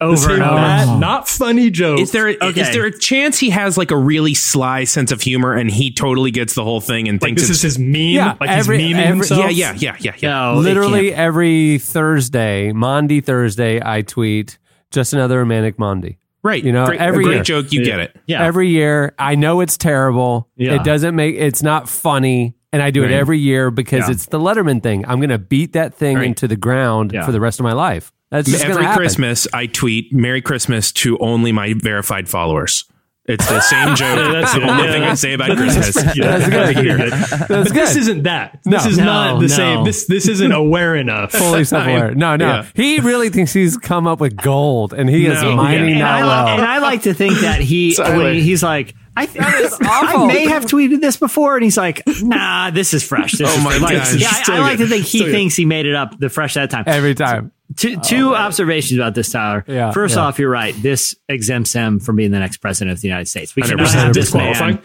over and over. bad, mm. not funny joke. Is there is Okay. there a chance he has like a really sly sense of humor and he totally gets the whole thing and like thinks this it's is his meme? Yeah, like every- he's memeing every- himself. yeah yeah yeah yeah yeah. No, Literally every Thursday, Monday Thursday, I tweet just another manic Monday. right. You know, great, every great year. joke. You Yeah. get it. Yeah. Every year, I know it's terrible. Yeah. It doesn't make it's not funny, and I do it every year because Yeah. it's the Letterman thing. I'm going to beat that thing Right. into the ground Yeah. for the rest of my life. That's just Every. Christmas, I tweet "Merry Christmas" to only my verified followers. It's the same joke. that's That's the only Yeah. thing I say about Christmas. Yeah, That's good. You're good. But this isn't that. This No. is No, not the no. same. This this isn't aware enough. Fully self-aware. No, no. Yeah. He really thinks he's come up with gold, and he is mining and, that I, well. and I like to think that he, when he's like, I, th- I may have tweeted this before, and he's like, Nah, this is fresh. This Oh is my like, gosh. Yeah, I, I like good. to think he Still good. thinks he made it up the fresh that time. Every time. Two, two observations about this, Tyler. Yeah, First yeah. off, you're right. This exempts him from being the next president of the United States. We cannot have this disqualifying. man.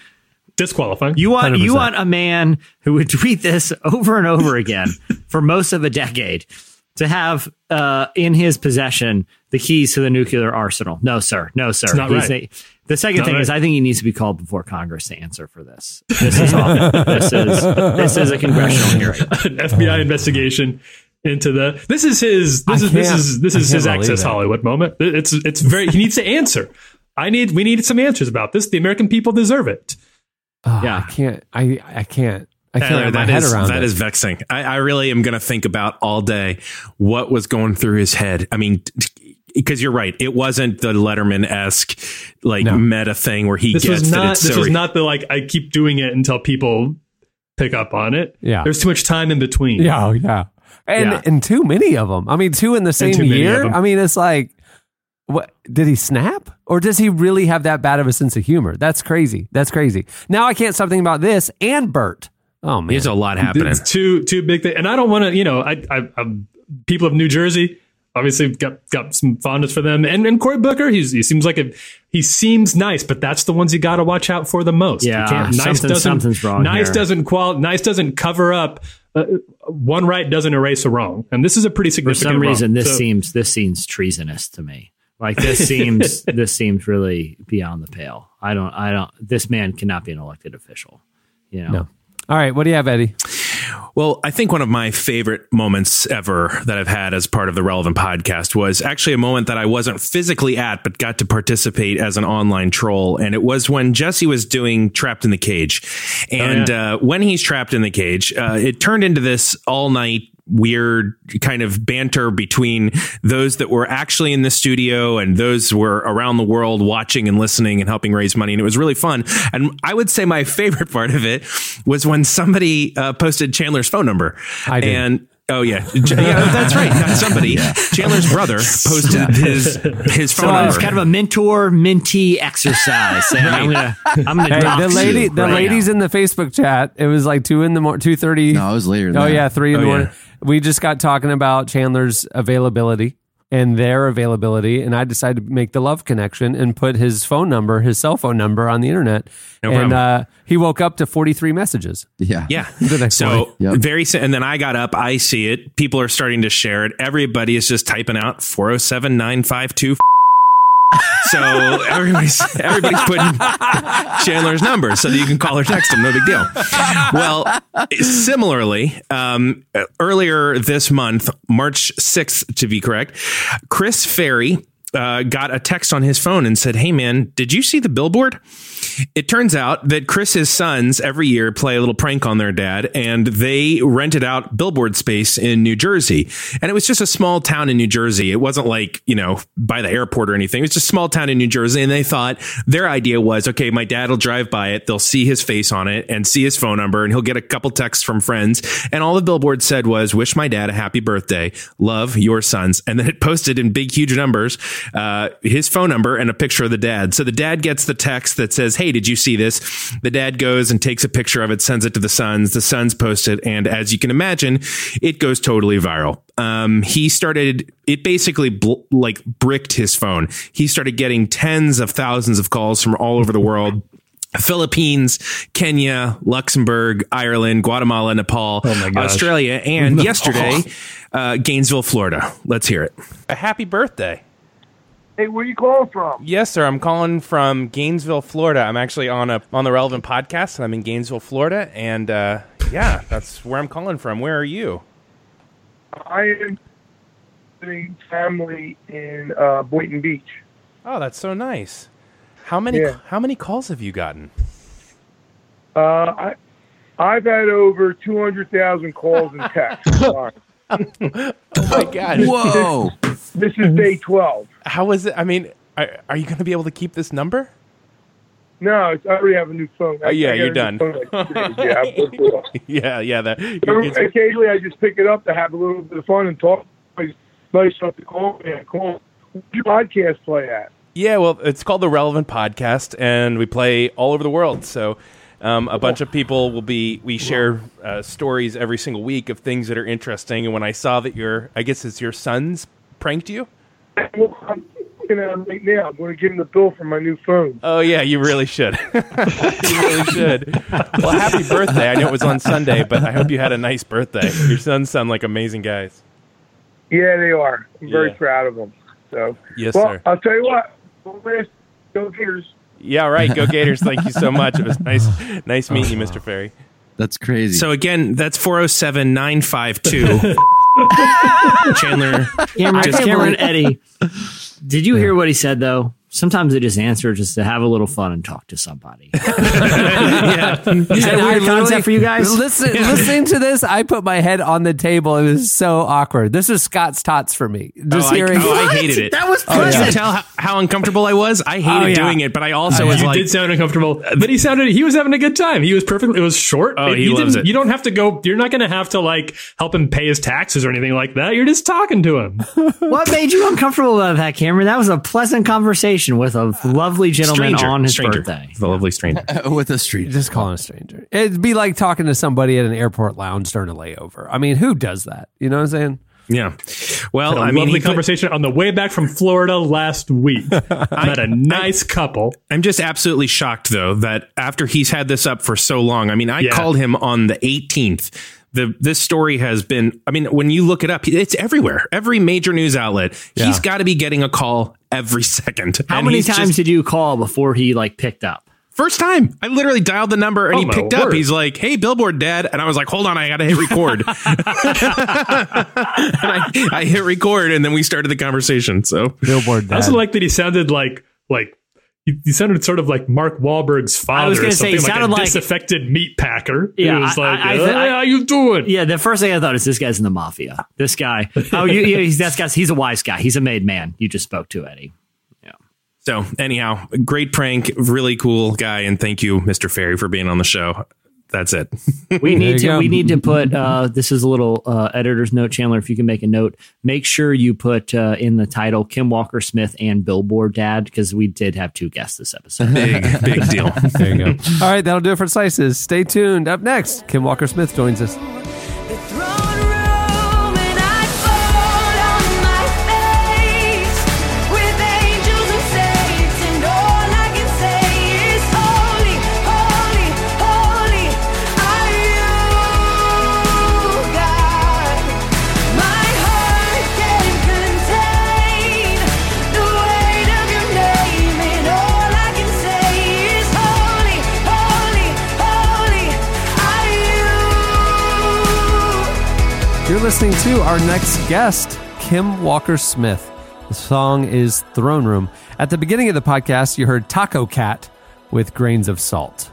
Disqualifying. You want you 100%. want a man who would tweet this over and over again for most of a decade to have uh, in his possession the keys to the nuclear arsenal. No, sir. No, sir. not He's right. A- the second Not thing is. I think he needs to be called before Congress to answer for this. This is awful. this is this is a congressional hearing. an FBI um, investigation into the. This is his. This I is this can't- is this is his believe access it. Hollywood moment. It's it's very. He needs to answer. I need. We need some answers about this. The American people deserve it. Oh, Yeah. I can't. I I can't. I can't Tyler, get my head around that it. is vexing. I, I really am going to think about all day what was going through his head. I mean, because you're right, it wasn't the Letterman esque like No. meta thing where he This gets was that not. it's This so was not the like. I keep doing it until people pick up on it. Yeah. There's too much time in between. Yeah, oh, yeah. And Yeah. and too many of them. I mean, two in the same too many of year. I mean, it's like, what did he snap, or does he really have that bad of a sense of humor? That's crazy. That's crazy. Now I can't stop thinking about this and Bert. Oh man, There's a lot happening. It's two two big things, and I don't want to. You know, I, I, I'm people of New Jersey. Obviously, got got some fondness for them, and and Cory Booker. He's he seems like a he seems nice, but that's the ones you got to watch out for the most. Yeah, you can't, nice something- doesn't something's wrong Nice here. doesn't qual nice doesn't cover up. Uh, one right doesn't erase a wrong, and this is a pretty significant. For significant. some reason, wrong. this So- seems this seems treasonous to me. Like this seems this seems really beyond the pale. I don't I don't. This man cannot be an elected official. You know. no. All right, what do you have, Eddie? Well, I think one of my favorite moments ever that I've had as part of the relevant podcast was actually a moment that I wasn't physically at, but got to participate as an online troll. And it was when Jesse was doing Trapped in the Cage. And uh, when he's trapped in the cage, uh, it turned into this all night weird kind of banter between those that were actually in the studio and those were around the world watching and listening and helping raise money. And it was really fun. And I would say my favorite part of it was when somebody uh, posted Chandler's phone number. I did. And Oh yeah, J- yeah, that's right. Not somebody. Chandler's brother posted his his phone So number. it's kind of a mentor mentee exercise. And I'm gonna I'm gonna Hey, dox the lady, you the right ladies now. in the Facebook chat. It was like two in the morning, two thirty. No, it was later. Than Oh that. yeah, three in the Oh, yeah. morning. We just got talking about Chandler's availability and their availability, and I decided to make the love connection and put his phone number, his cell phone number, on the internet. No and uh, he woke up to forty three messages. Yeah. Yeah. The next so morning. Yep. very, si- and then I got up, I see it. People are starting to share it. Everybody is just typing out 407 952. So everybody's everybody's putting Chandler's number so that you can call or text him. No big deal. Well, similarly, um, earlier this month, March sixth to be correct, Chris Ferry uh, got a text on his phone and said, "Hey man, did you see the billboard?" It turns out that Chris's sons every year play a little prank on their dad, and they rented out billboard space in New Jersey. And it was just a small town in New Jersey. It wasn't like, you know, by the airport or anything. It was just a small town in New Jersey. And they thought their idea was, okay, my dad will drive by it. They'll see his face on it and see his phone number, and he'll get a couple texts from friends. And all the billboard said was, wish my dad a happy birthday. Love your sons. And then it posted in big, huge numbers uh, his phone number and a picture of the dad. So the dad gets the text that says, Hey, did you see this? The dad goes and takes a picture of it, sends it to the sons. The sons post it. And as you can imagine, it goes totally viral. Um, he started, it basically bl- like bricked his phone. He started getting tens of thousands of calls from all over the world. Philippines, Kenya, Luxembourg, Ireland, Guatemala, Nepal, Oh. Australia, and yesterday, uh, Gainesville, Florida. Let's hear it. A happy birthday. Hey, where are you calling from? Yes, sir. I'm calling from Gainesville, Florida. I'm actually on a on the relevant podcast, and I'm in Gainesville, Florida. And uh, yeah, that's where I'm calling from. Where are you? I am visiting family in uh, Boynton Beach. Oh, that's so nice. How many Yeah. how many calls have you gotten? Uh, I I've had over two hundred thousand calls and texts. Sorry. Oh my god. Whoa. This is day 12. How is it? I mean, are, are you going to be able to keep this number? No, it's, I already have a new phone. Oh, yeah, you're done. like yeah, I'm good for it. yeah, yeah. That your Every- Occasionally, I just pick it up to have a little bit of fun and talk. It's nice enough to call me. I call. Where's your podcast play at? Yeah, well, it's called the Relevant Podcast, and we play all over the world. So, um, a bunch of people will be. We share uh, stories every single week of things that are interesting. And when I saw that your, I guess it's your sons pranked you. Well, I'm looking at him right now. I'm going to give him the bill for my new phone. Oh yeah, you really should. you really should. Well, happy birthday! I know it was on Sunday, but I hope you had a nice birthday. Your sons sound like amazing guys. Yeah, they are. I'm very Yeah. proud of them. So, Yes, well, sir. I'll tell you what. Go Gators. Go Gators. Yeah, right. Go Gators! Thank you so much. It was nice, nice meeting you, Mr. Oh. Ferry. That's crazy. So again, that's 407 952. Chandler. Cameron, Just- Cameron Eddie. Did you hear what he said though? Sometimes they just answer just to have a little fun and talk to somebody. Is that a And weird concept for you guys? Listen, listening to this, I put my head on the table. It was so awkward. This is Scott's tots for me. Just Oh, I- hearing. oh, I hated it. That was oh, Did you tell how, how uncomfortable I was? I hated Oh, yeah. doing it, but I also was you like, did sound uncomfortable, uh, but he sounded he was having a good time. He was perfect. It was short. Oh, he loves it. You don't have to go. You're not going to have to like help him pay his taxes or anything like that. You're just talking to him. What made you uncomfortable about that, Cameron? That was a pleasant conversation with a uh, lovely gentleman stranger, on his stranger. birthday. The lovely stranger. with a street. Just calling a stranger. It'd be like talking to somebody at an airport lounge during a layover. I mean, who does that? You know what I'm saying? Yeah. Well, Had a I mean, lovely he put- conversation on the way back from Florida last week. I met a nice couple. I'm just absolutely shocked though that after he's had this up for so long. I mean, I Yeah. called him on the 18th. The this story has been. I mean, when you look it up, it's everywhere. Every major news outlet. He's got to be getting a call every second. How And many times just- did you call before he like picked up? First time, I literally dialed the number and Oh, he picked up. word. He's like, "Hey, Billboard, Dad," and I was like, "Hold on, I got to hit record." and I, I hit record, and then we started the conversation. So Billboard. Dad. I also like that he sounded like like he, he sounded sort of like Mark Wahlberg's father. I was or gonna say, he something, like sounded a like- disaffected meat packer. Yeah, he was I- like, I- I- "Hey, I- how you doing?" Yeah, the first thing I thought is this guy's in the mafia. This guy. Oh, you, you, he's, that's guy's, he's a wise guy. He's a made man. You just spoke to Eddie. Yeah. So anyhow, great prank, really cool guy, and thank you, Mr. Ferry, for being on the show. That's it. We need to. go. We need to put. Uh, this is a little uh, editor's note, Chandler. If you can make a note, make sure you put uh, in the title Kim Walker Smith and Billboard Dad because we did have two guests this episode. big, big deal. There you go. All right, that'll do it for Slices. Stay tuned. Up next, Kim Walker Smith joins us. Listening to our next guest, Kim Walker Smith. The song is Throne Room. At the beginning of the podcast, you heard Taco Cat with Grains of Salt.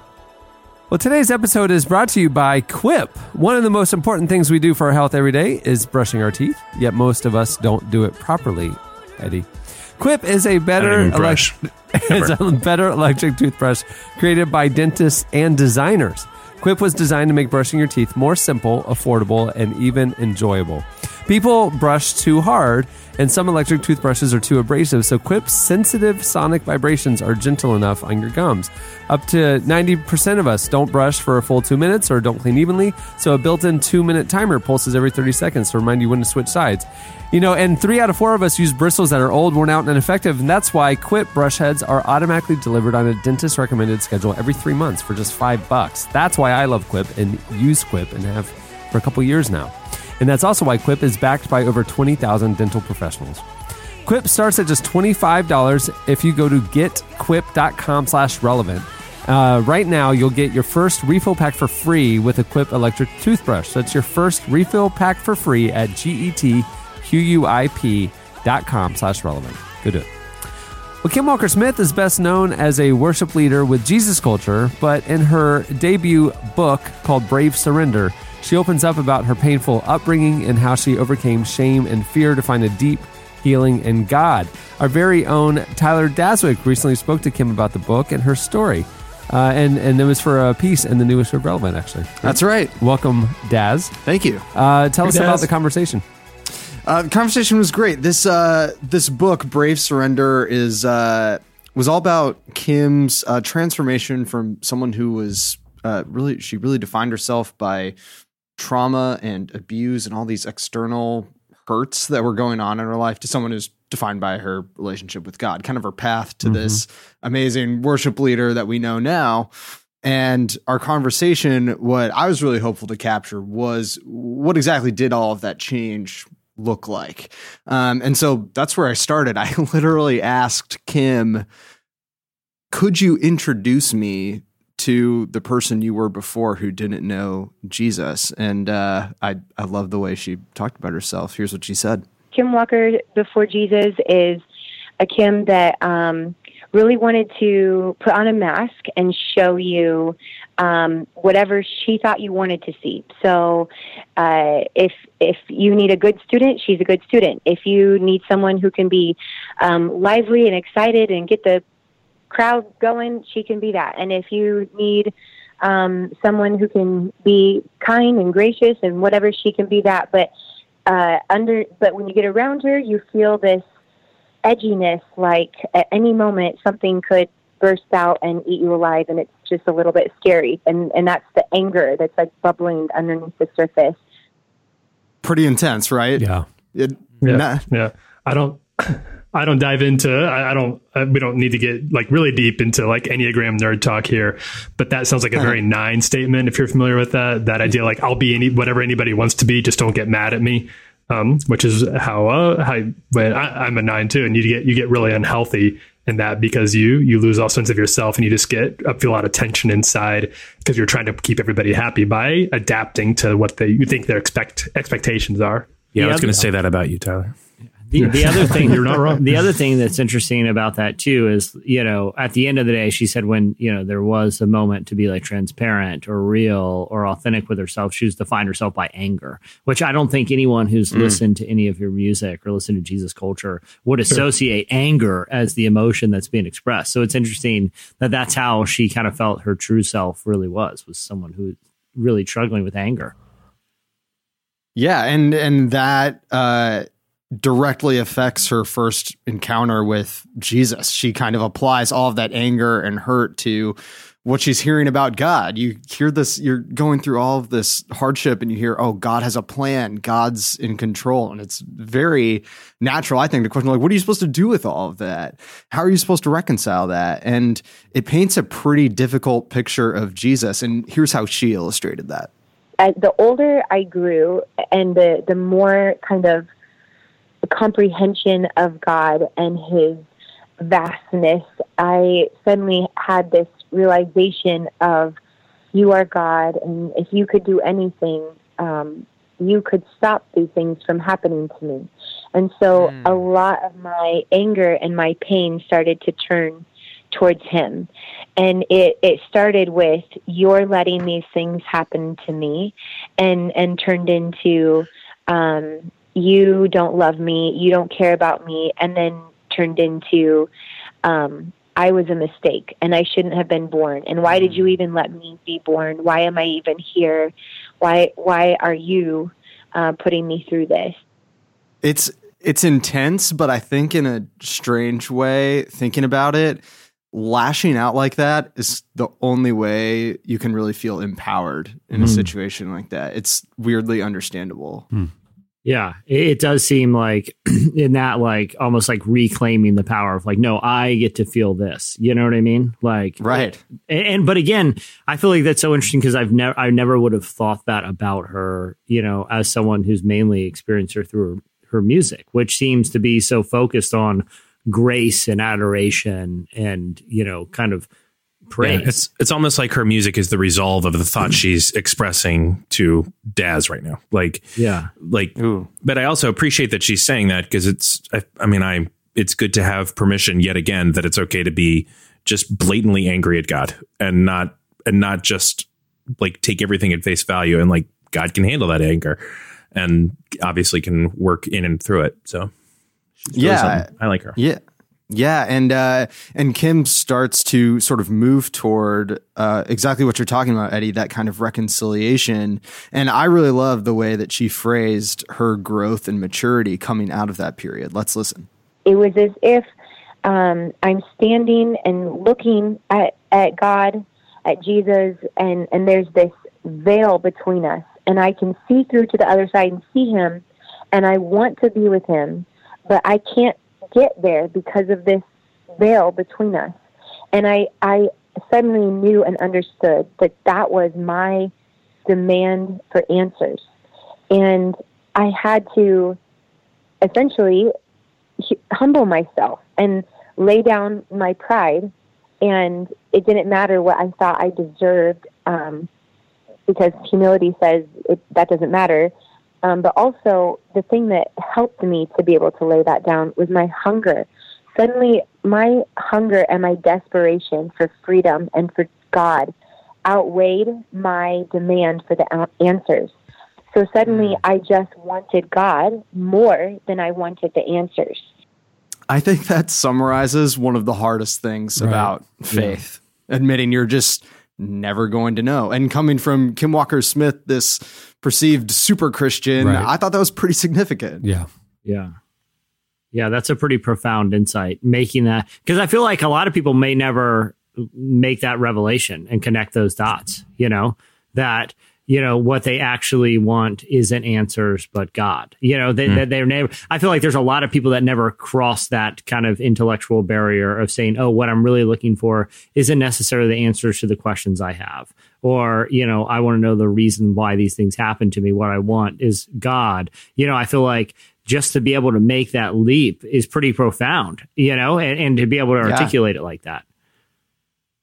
Well, today's episode is brought to you by Quip. One of the most important things we do for our health every day is brushing our teeth, yet most of us don't do it properly, Eddie. Quip is a better it's a better electric toothbrush created by dentists and designers. Quip was designed to make brushing your teeth more simple, affordable, and even enjoyable. People brush too hard, and some electric toothbrushes are too abrasive, so Quip's sensitive sonic vibrations are gentle enough on your gums. Up to 90% of us don't brush for a full two minutes or don't clean evenly, so a built in two minute timer pulses every 30 seconds to remind you when to switch sides. You know, and three out of four of us use bristles that are old, worn out, and ineffective, and that's why Quip brush heads are automatically delivered on a dentist recommended schedule every three months for just five bucks. That's why I love Quip and use Quip and have for a couple years now. And that's also why Quip is backed by over 20,000 dental professionals. Quip starts at just $25 if you go to getquip.com slash relevant. Uh, right now, you'll get your first refill pack for free with a Quip electric toothbrush. That's your first refill pack for free at getquip.com slash relevant. Go do it. Well, Kim Walker Smith is best known as a worship leader with Jesus Culture, but in her debut book called Brave Surrender, she opens up about her painful upbringing and how she overcame shame and fear to find a deep Healing in God. Our very own Tyler Daswick recently spoke to Kim about the book and her story. Uh, and, and it was for a piece in the newest of Relevant, actually. That's right. Welcome, Daz. Thank you. Uh, tell us Daz. about the conversation. Uh, the conversation was great. This uh, this book, Brave Surrender, is uh, was all about Kim's uh, transformation from someone who was uh, really she really defined herself by trauma and abuse and all these external hurts that were going on in her life to someone who's defined by her relationship with God, kind of her path to this amazing worship leader that we know now. And our conversation, what I was really hopeful to capture was what exactly did all of that change look like? Um, and so that's where I started. I literally asked Kim, could you introduce me to the person you were before who didn't know Jesus? And uh, I, I love the way she talked about herself. Here's what she said. Kim Walker before Jesus is a Kim that um, really wanted to put on a mask and show you um, whatever she thought you wanted to see. So, uh, if if you need a good student, she's a good student. If you need someone who can be um, lively and excited and get the crowd going, she can be that. And if you need um, someone who can be kind and gracious and whatever, she can be that. But uh, under, but when you get around her, you feel this edginess. Like at any moment, something could burst out and eat you alive, and it's just a little bit scary. And and that's the anger that's like bubbling underneath the surface. Pretty intense, right? Yeah. It, Yeah, not- yeah. I don't. I don't dive into. I, I don't. Uh, we don't need to get like really deep into like enneagram nerd talk here. But that sounds like a very nine statement. If you're familiar with that, that idea like I'll be any whatever anybody wants to be. Just don't get mad at me. Um, which is how uh, how when I, I'm a nine too, and you get you get really unhealthy in that because you you lose all sense of yourself and you just get uh, feel a lot of tension inside because you're trying to keep everybody happy by adapting to what they you think their expect expectations are. Yeah, I was going to say that about you, Tyler. The, the other thing You're not wrong. The other thing that's interesting about that too is, you know, at the end of the day, she said when you know there was a moment to be like transparent or real or authentic with herself, she was defined herself by anger, which I don't think anyone who's listened to any of your music or listened to Jesus culture would associate anger as the emotion that's being expressed. So it's interesting that that's how she kind of felt her true self really was was someone who really struggling with anger. Yeah, and and that uh, directly affects her first encounter with Jesus. She kind of applies all of that anger and hurt to what she's hearing about God. You hear this, you're going through all of this hardship, and you hear, "Oh, God has a plan. God's in control," and it's very natural, I think, to question like, "What are you supposed to do with all of that? How are you supposed to reconcile that?" And it paints a pretty difficult picture of Jesus. And here's how she illustrated that. as the older I grew and the, the more kind of comprehension of God and his vastness, I suddenly had this realization of you are God, and if you could do anything, um, you could stop these things from happening to me. And so a lot of my anger and my pain started to turn towards him. And it, it started with you're letting these things happen to me and, and turned into um, you don't love me, you don't care about me, and then turned into um, I was a mistake and I shouldn't have been born. And why did you even let me be born? Why am I even here? Why why are you uh, putting me through this? it's it's intense, but I think in a strange way, thinking about it, lashing out like that is the only way you can really feel empowered in a situation like that. It's weirdly understandable. Yeah, it, does seem like in that like almost like reclaiming the power of like no, I get to feel this. You know what I mean? Like Right. and, and but again, I feel like that's so interesting because I've never I never would have thought that about her. You know, as someone who's mainly experienced her through her, her music, which seems to be so focused on grace and adoration and you know kind of praise. Yeah, it's it's almost like her music is the resolve of the thought mm-hmm. she's expressing to Daz right now. Like yeah. like but I also appreciate that she's saying that because it's I, I mean I it's good to have permission yet again that it's okay to be just blatantly angry at God and not and not just like take everything at face value and like God can handle that anger and obviously can work in and through it. So really yeah, something. I like her. Yeah. Yeah, and uh, and Kim starts to sort of move toward uh, exactly what you're talking about, Eddie. That kind of reconciliation, and I really love the way that she phrased her growth and maturity coming out of that period. Let's listen. it was as if um, I'm standing and looking at, at God, at Jesus, and, and there's this veil between us, and I can see through to the other side and see Him, and I want to be with Him, but I can't get there because of this veil between us. And I, I suddenly knew and understood that that was my demand for answers. And I had to essentially humble myself and lay down my pride. And it didn't matter what I thought I deserved, um, because humility says it, that doesn't matter. Um, but also, the thing that helped me to be able to lay that down was my hunger. Suddenly, my hunger and my desperation for freedom and for God outweighed my demand for the answers. So suddenly, I just wanted God more than I wanted the answers. I think that summarizes one of the hardest things Right. about faith. Admitting you're just never going to know. And coming from Kim Walker Smith, this perceived super Christian, Right. I thought that was pretty significant. Yeah. Yeah. Yeah, that's a pretty profound insight. Making that because I feel like a lot of people may never make that revelation and connect those dots, you know, that you know what they actually want isn't answers but God. You know, they, hmm. they they're never I feel like there's a lot of people that never cross that kind of intellectual barrier of saying, "Oh, what I'm really looking for isn't necessarily the answers to the questions I have." Or, you know, I want to know the reason why these things happen to me. What I want is God. You know, I feel like just to be able to make that leap is pretty profound, you know, and, and to be able to Yeah. articulate it like that.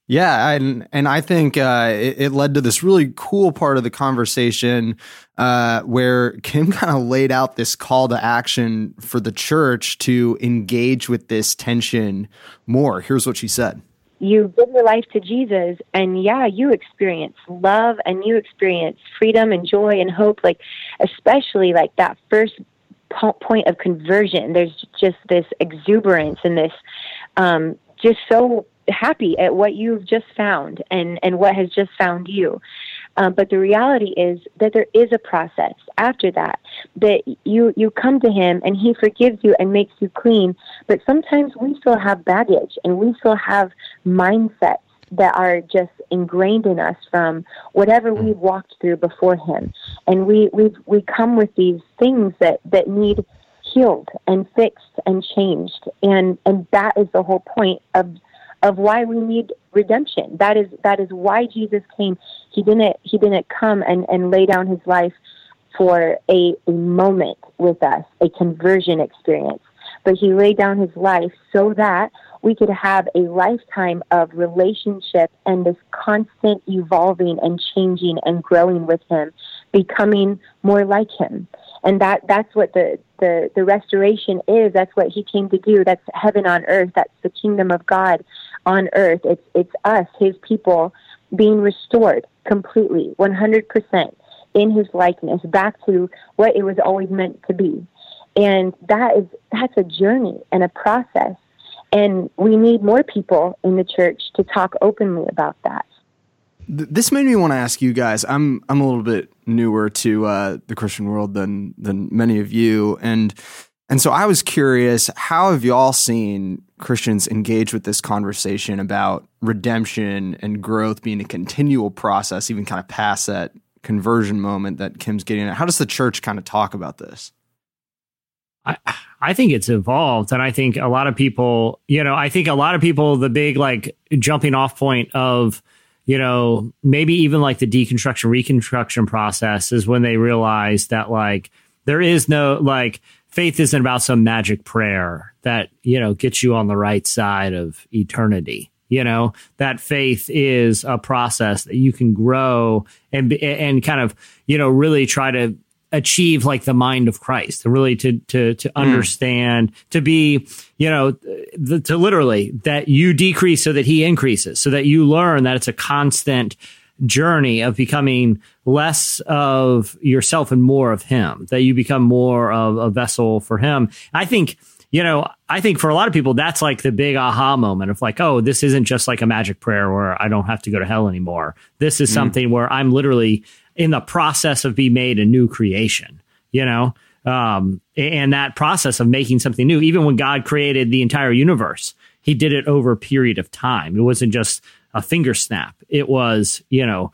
Yeah, and and I think uh, it, it led to this really cool part of the conversation uh, where Kim kind of laid out this call to action for the church to engage with this tension more. Here's what she said. you give your life to Jesus, and yeah, you experience love and you experience freedom and joy and hope. Like, especially like that first point of conversion, there's just this exuberance and this um, just so happy at what you've just found and and what has just found you. Um, but the reality is that there is a process after that. That you you come to Him and He forgives you and makes you clean. But sometimes we still have baggage and we still have mindsets that are just ingrained in us from whatever we've walked through before Him, and we we we come with these things that that need healed and fixed and changed, and and that is the whole point of of why we need redemption. That is that is why Jesus came. He didn't he didn't come and, and lay down his life for a, a moment with us, a conversion experience. But he laid down his life so that we could have a lifetime of relationship and this constant evolving and changing and growing with him, becoming more like him. And that, that's what the, the, the restoration is. That's what he came to do. That's heaven on earth. That's the kingdom of God on earth. It's, it's us, his people, being restored completely, 100% in his likeness, back to what it was always meant to be. And that is, that's a journey and a process. And we need more people in the church to talk openly about that. This made me want to ask you guys. I'm I'm a little bit newer to uh, the Christian world than than many of you, and and so I was curious. How have y'all seen Christians engage with this conversation about redemption and growth being a continual process, even kind of past that conversion moment that Kim's getting at? How does the church kind of talk about this? I, I think it's evolved. And I think a lot of people, you know, I think a lot of people, the big like jumping off point of, you know, maybe even like the deconstruction, reconstruction process is when they realize that like there is no like faith isn't about some magic prayer that, you know, gets you on the right side of eternity. You know, that faith is a process that you can grow and, and kind of, you know, really try to achieve like the mind of Christ, to really to to to hmm. understand, to be, you know, the, to literally that you decrease so that he increases, so that you learn that it's a constant journey of becoming less of yourself and more of him, that you become more of a vessel for him. I think you know, I think for a lot of people, that's like the big aha moment of like, oh, this isn't just like a magic prayer where I don't have to go to hell anymore. This is Mm. something where I'm literally in the process of being made a new creation, you know? Um, and that process of making something new, even when God created the entire universe, he did it over a period of time. It wasn't just a finger snap. It was, you know,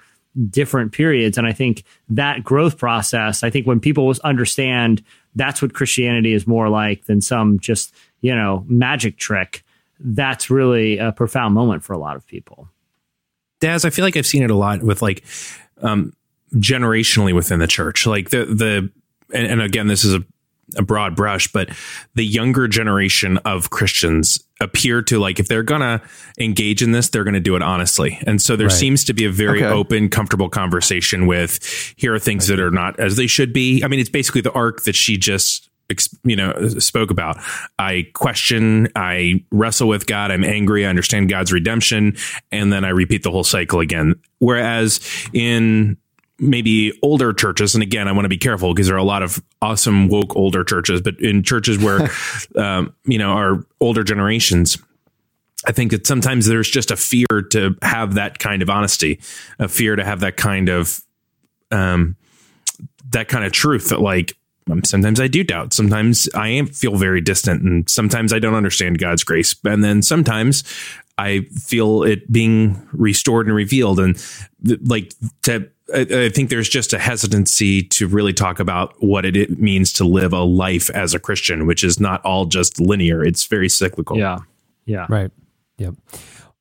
different periods. And I think that growth process, I think when people understand that's what Christianity is more like than some just, you know, magic trick, that's really a profound moment for a lot of people. Daz, I feel like I've seen it a lot with like um, generationally within the church. Like the the and, and again, this is a, a broad brush, but the younger generation of Christians appear to like if they're gonna engage in this, they're gonna do it honestly. And so there Right. seems to be a very Okay. open, comfortable conversation with here are things that are not as they should be. I mean, it's basically the arc that she just you know spoke about i question i wrestle with god i'm angry i understand god's redemption and then i repeat the whole cycle again whereas in maybe older churches and again i want to be careful because there are a lot of awesome woke older churches but in churches where um, you know our older generations I think that sometimes there's just a fear to have that kind of honesty, a fear to have that kind of, um, that kind of truth that like um, sometimes I do doubt, sometimes I am feel very distant, and sometimes I don't understand God's grace, and then sometimes I feel it being restored and revealed, and th- like to. I I think there's just a hesitancy to really talk about what it- it means to live a life as a Christian, which is not all just linear. It's very cyclical. Yeah. Yeah. Right. Yep.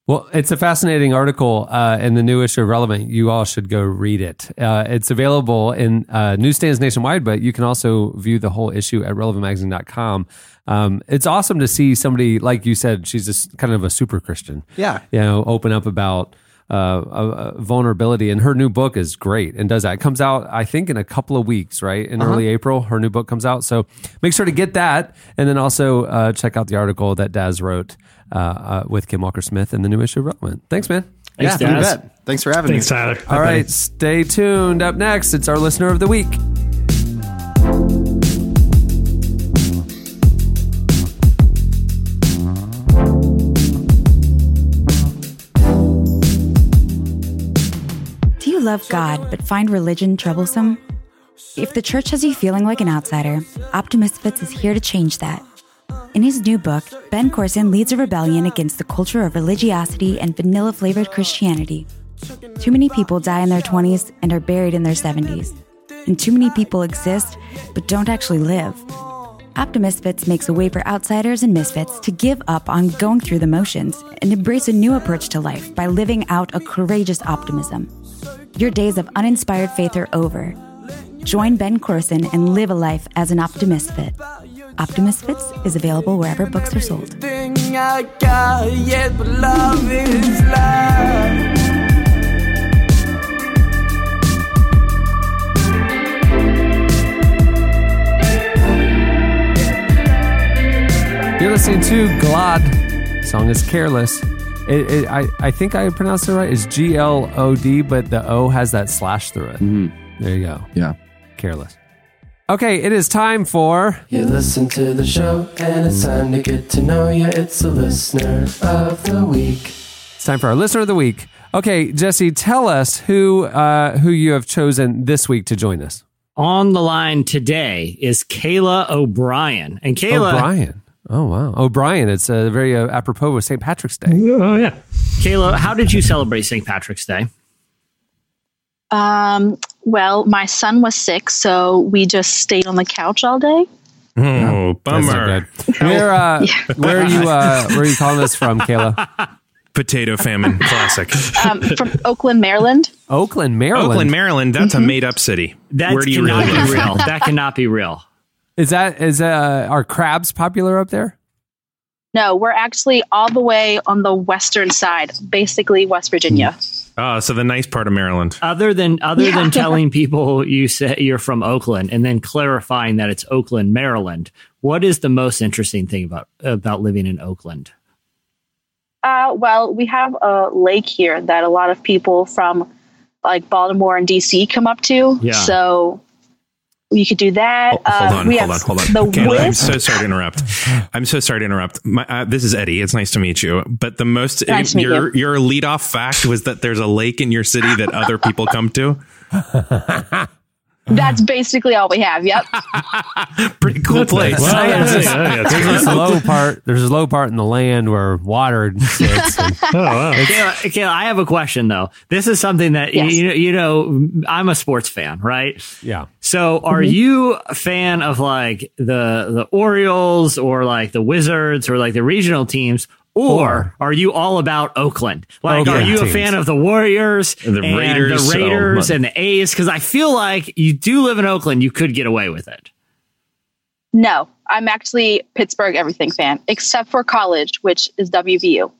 Well, it's a fascinating article uh, in the new issue of Relevant. You all should go read it. Uh, it's available in uh, newsstands nationwide, but you can also view the whole issue at relevantmagazine.com. Um, it's awesome to see somebody, like you said, she's just kind of a super Christian. Yeah. You know, open up about uh, uh, uh, vulnerability. And her new book is great and does that. It comes out, I think, in a couple of weeks, right? In Uh-huh. early April, her new book comes out. So make sure to get that. And then also uh, check out the article that Daz wrote uh, uh, with Kim Walker Smith in the new issue of Relevant. Thanks, man. yeah, you bet. Thanks for having Thanks, me. Tyler. All right, stay tuned. Up next, it's our listener of the week. Love God but find religion troublesome? If the church has you feeling like an outsider, Optimisfits is here to change that. In his new book, Ben Courson leads a rebellion against the culture of religiosity and vanilla flavored Christianity. Too many people die in their 20s and are buried in their 70s. And too many people exist but don't actually live. Optimisfits makes a way for outsiders and misfits to give up on going through the motions and embrace a new approach to life by living out a courageous optimism. Your days of uninspired faith are over. Join Ben Courson and live a life as an Optimisfit. Optimist Fits is available wherever books are sold. Thing I got yet, but love is love. You're listening to Glad. Song is Careless. It, it, I, I think I pronounced it right. It's G L O D, but the O has that slash through it. There you go. Yeah. Careless. Okay, it is time for. You listen to the show, and it's time to get to know you. It's the listener of the week. It's time for our listener of the week. Okay, Jesse, tell us who uh, who you have chosen this week to join us. On the line today is Kayla O'Brien. And Kayla O'Brien. Oh wow, O'Brien. It's uh, very uh, apropos of St. Patrick's Day. Oh yeah. Kayla, how did you celebrate St. Patrick's Day? Um, well, my son was sick, so we just stayed on the couch all day. Oh, That's bummer. Where uh, where are you uh, where are you calling us from, Kayla? Potato famine, classic. Um, from Oakland, Maryland. Oakland, Maryland. Oakland, Maryland. That's a made up city. That Where do you cannot really be live? real. That cannot be real. Is that is uh, are crabs popular up there? No, we're actually all the way on the western side, basically West Virginia. Oh, so the nice part of Maryland. Other than other Yeah. than telling people you say you're from Oakland and then clarifying that it's Oakland, Maryland, what is the most interesting thing about about living in Oakland? Uh, well, we have a lake here that a lot of people from like Baltimore and DC come up to. Yeah. So you could do that. Oh, hold Uh, on, we hold on, hold on. The Kayla, I'm so sorry to interrupt. I'm so sorry to interrupt. My, uh, this is Eddie. It's nice to meet you. But the most Nice to your you. your lead off fact was that there's a lake in your city that other people come to. Uh-huh. That's basically all we have. Yep. Pretty cool place. Well, Well, there's yeah, this, yeah, there's this low part. There's a low part in the land where water sits. and- Oh, wow. Kayla, Kayla, I have a question though. This is something that Yes. you, you know. I'm a sports fan, right? yeah. So, are mm-hmm. you a fan of like the the Orioles or like the Wizards or like the regional teams? Or Or- are you all about Oakland? Like, Oakland are you a teams. fan of the Warriors, The and Raiders, the Raiders, so- and the A's? Because I feel like you do live in Oakland, you could get away with it. No, I'm actually Pittsburgh everything fan, except for college, which is WVU.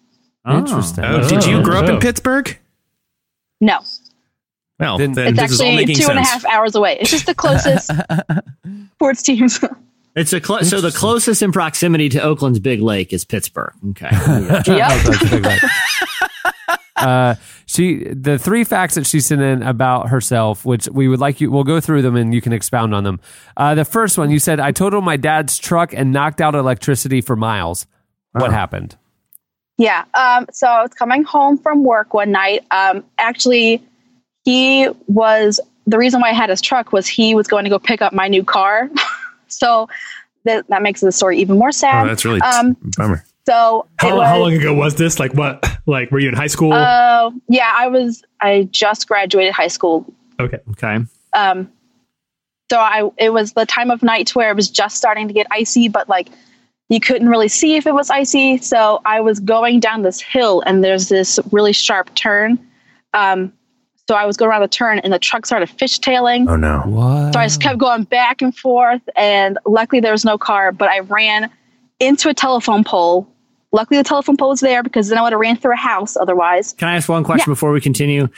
Oh. Interesting. Oh, did you grow up in Oh. Pittsburgh? No, Well, Didn't- then it's this is all actually making two and a half hours away. It's just the closest sports teams. It's a clo- so the closest in proximity to Oakland's big lake is Pittsburgh. Okay, yep. That's big, right. Uh, she the three facts that she sent in about herself, which we would like you. We'll go through them and you can expound on them. Uh, the first one, you said, "I totaled my dad's truck and knocked out electricity for miles." What happened? Yeah. Um, so I was coming home from work one night. Um, actually, he was the reason why I had his truck was he was going to go pick up my new car. so that, that makes the story even more sad. Oh, that's really um, bummer. so How, was, how long ago was this? Like what? Like were you in high school? Uh, yeah, I was. I just graduated high school. okay. okay. Um, so I it was the time of night where it was just starting to get icy, but like you couldn't really see if it was icy. So I was going down this hill, and there's this really sharp turn. Um, so I was going around the turn, and the truck started fishtailing. Oh no. What? So I just kept going back and forth, and luckily there was no car, but I ran into a telephone pole. Luckily, the telephone pole was there because then I would have ran through a house otherwise. Can I ask one question before we continue?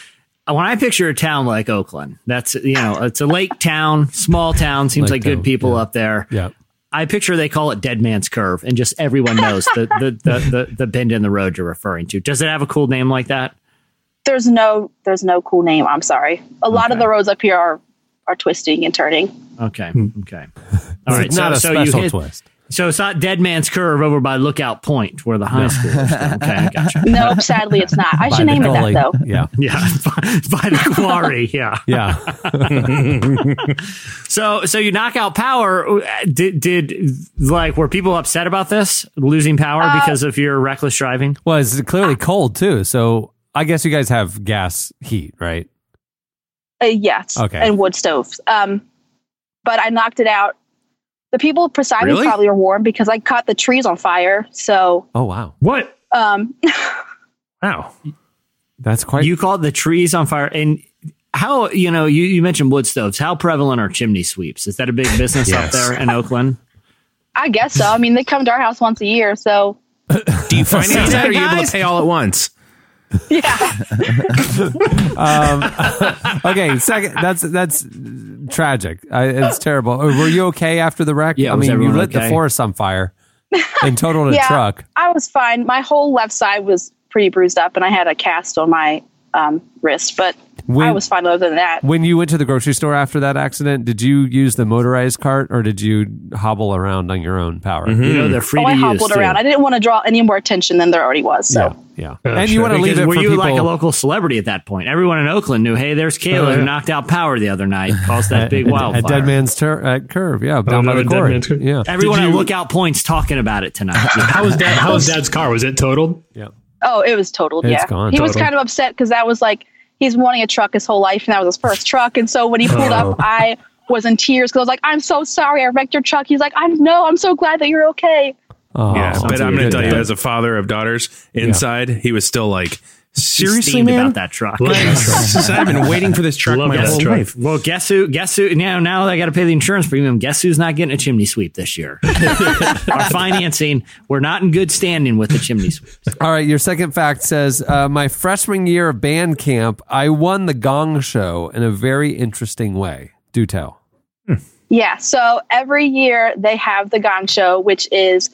Uh, When I picture a town like Oakland, that's you know, it's a lake town, small town, seems Lake like good people yeah. up there. Yeah. I picture they call it Dead Man's Curve, and just everyone knows the, the, the, the, the bend in the road you're referring to. Does it have a cool name like that? There's no, there's no cool name. I'm sorry. A lot of the roads up here are are twisting and turning. Okay, okay. It's All right, not so, a so you special hit, twist. so it's not Dead Man's Curve over by Lookout Point where the high school is. Okay, I gotcha. Nope, sadly it's not. I By should the name it that though. Yeah. Yeah, by, by the quarry. Yeah. Yeah. So, so you knock out power. Did did like were people upset about this losing power Uh, because of your reckless driving? well, it's clearly cold too. So I guess you guys have gas heat, right? Uh, yes, Okay. and wood stoves. Um, but I knocked it out. The people beside Really? me probably are warm because I caught the trees on fire. So, Oh wow, What? um, Wow. that's quite. You called the trees on fire, and how you know you, you mentioned wood stoves. How prevalent are chimney sweeps? Is that a big business up there in Oakland? I guess so. I mean, they come to our house once a year, so Do you finance that, or are you able to pay all at once? Yeah. um, okay, second. That's that's tragic. I, it's terrible. Uh, Were you okay after the wreck? Yeah, I mean, you everyone lit the forest on fire and totaled a yeah, truck. I was fine. My whole left side was pretty bruised up, and I had a cast on my um, wrist, but When- I was fine other than that. When you went to the grocery store after that accident, did you use the motorized cart or did you hobble around on your own power? Mm-hmm. You know they're free oh, to I use. hobbled too. around. I didn't want to draw any more attention than there already was. So. Yeah, Oh, and you sure. want to leave Because it were for you people. like a local celebrity at that point? Everyone in Oakland knew, hey, there's Kayla Oh, who knocked out power the other night, caused that big at, wildfire. at Dead Man's Tur- at Curve, yeah, oh, down by the at Dead. Man's Curve. Yeah, Everyone Did at Lookout Point's talking about it tonight. How was dad? How was dad's car? Was it totaled? yeah. Oh, it was totaled. It's yeah, gone. he was kind of upset because that was like he's wanting a truck his whole life, and that was his first truck. And so when he pulled Oh. up, I was in tears because I was like, "I'm so sorry, I wrecked your truck." He's like, "I'm no, I'm so glad that you're okay." Oh, yeah, but I'm going to tell you, as a father of daughters, inside he was still like, seriously, man. about that truck. Love. I've been waiting for this truck Love my that whole truck. life. Well, guess who? Guess who? Now, now I got to pay the insurance premium. Guess who's not getting a chimney sweep this year? Our financing, we're not in good standing with the chimney sweep. All right, your second fact says uh, my freshman year of band camp, I won the Gong Show in a very interesting way. Do tell. Yeah. So every year they have the Gong Show, which is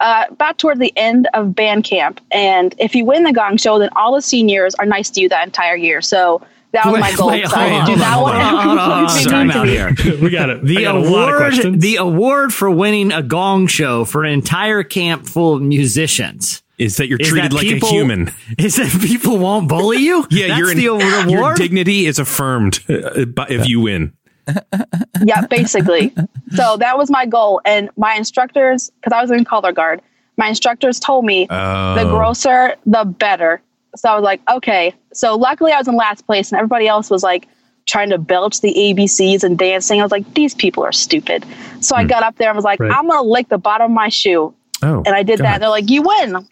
uh, about toward the end of band camp. And if you win the Gong Show, then all the seniors are nice to you that entire year. So That was Wait, my goal. wait, so I hold do on, not hold on, hold on, hold on, to be time mean to out here. we got it. The got a lot of award, questions. the award for winning a gong show for an entire camp full of musicians Is that you're treated that like people- a human? Is that people won't bully you? Yeah, That's you're in, the award. your dignity is affirmed uh, if you win. Yeah, basically. So that was my goal. And my instructors, because I was in color guard, my instructors told me Oh. the grosser, the better. So I was like, okay. So luckily I was in last place and everybody else was like trying to belch the ABCs and dancing. I was like, these people are stupid. So I hmm. got up there and was like, Right. I'm going to lick the bottom of my shoe. Oh, and I did that. And they're like, you win.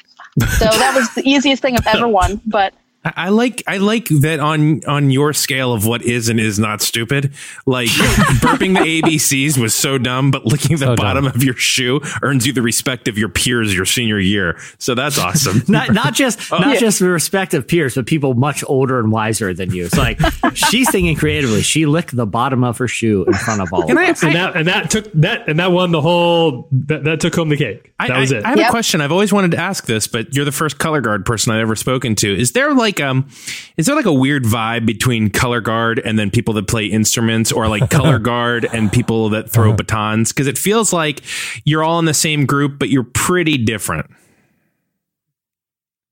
So that was the easiest thing I've ever won. But I I like I like that on on your scale of what is and is not stupid. Like burping the ABCs was so dumb, but licking the bottom of your shoe earns you the respect of your peers your senior year. So that's awesome. Not not just Oh. not Yeah. just the respect of peers, but people much older and wiser than you. It's like she's thinking creatively. She licked the bottom of her shoe in front of all of us. and that and that took that and that won the whole that, that took home the cake. That I, was I- it. I have a question. I've always wanted to ask this, but you're the first color guard person I've ever spoken to. Is there like um, is there like a weird vibe between color guard and then people that play instruments, or like color guard and people that throw batons? Because it feels like you're all in the same group, but you're pretty different.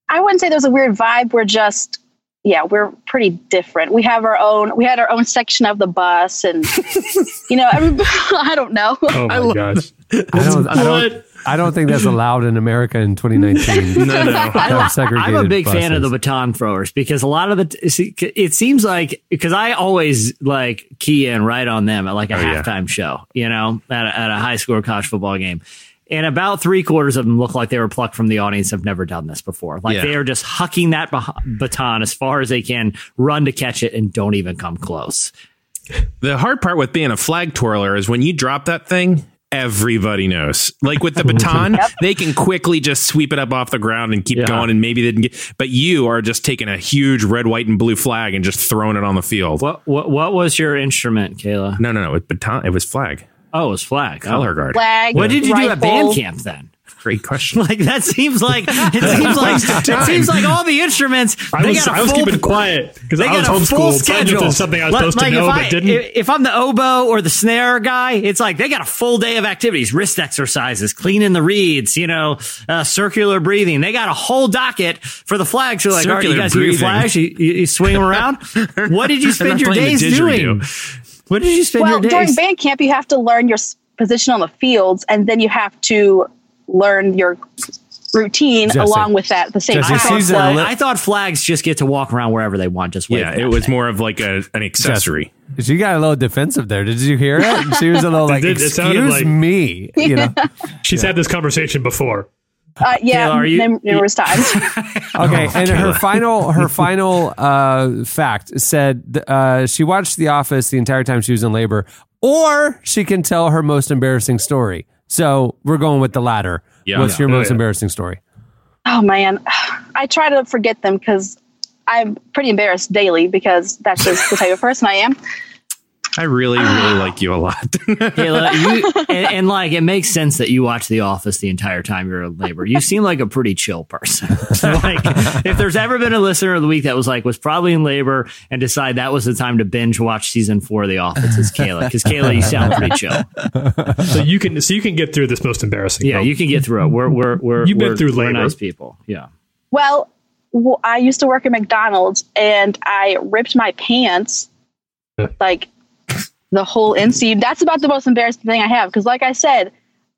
I wouldn't say there's a weird vibe. We're just, yeah, we're pretty different. We have our own, we had our own section of the bus, and you know, I don't know. Oh my gosh! I don't, I don't, I don't think that's allowed in America in 2019. No, To have segregated I'm a big fan of the baton throwers because a lot of the see, it seems like because I always like key in right on them at like a Oh, yeah. halftime show, you know, at a, at a high school college football game. And about three quarters of them look like they were plucked from the audience. Have never done this before. Like Yeah. they are just hucking that bah- baton as far as they can, run to catch it, and don't even come close. The hard part with being a flag twirler is when you drop that thing, everybody knows. Like with the baton, they can quickly just sweep it up off the ground and keep going, and maybe they didn't get. But you are just taking a huge red, white, and blue flag and just throwing it on the field. What what what was your instrument, Kayla? No, no, no. It baton. It was flag. Oh, it was flag. Color Oh. guard. Flag. What did you do at band camp then? Great question. Like that seems like it seems like it seems like all the instruments. I they was got a I was full- keeping quiet because They I was got a full homeschooled. So I schedule. there's something I was Like- supposed like to know if I, but didn't. If, if I'm the oboe or the snare guy, it's like they got a full day of activities, wrist exercises, cleaning the reeds, you know, uh, circular breathing. They got a whole docket for the flags. You're like, all right, you Circular guys hear your flags? You, you, you swing them around. What did you spend your days doing? What did you spend well, your days? Well, during band camp, you have to learn your position on the fields, and then you have to learn your routine Jesse. along with that at the same I time. thought, So- flag- I thought flags just get to walk around wherever they want. Just wave Yeah, it was them. more of like a, an accessory. She got a little defensive there. Did you hear it? She was a little like, did. It sounded "Excuse like- me," you know. She's had this conversation before. uh, yeah, Kayla, are you- num- numerous times. Okay, and her final her final uh, fact said uh, she watched The Office the entire time she was in labor, or she can tell her most embarrassing story. So we're going with the latter. Yeah. What's your most yeah. embarrassing story? oh man, I try to forget them because I'm pretty embarrassed daily because that's just the type of person I am. I really, really ah. like you a lot. Kayla, you, and, and like it makes sense that you watch The Office the entire time you're in labor. You seem like a pretty chill person. like if there's ever been a listener of the week that was like was probably in labor and decide that was the time to binge watch season four of The Office, it's Kayla. Because Kayla, you sound pretty chill. So you can so you can get through this most embarrassing. Yeah, moment. you can get through it. We're we're we're You've been we're, through labor. nice people. Yeah. Well, I used to work at McDonald's and I ripped my pants like the whole inseam. That's about the most embarrassing thing I have because, like I said,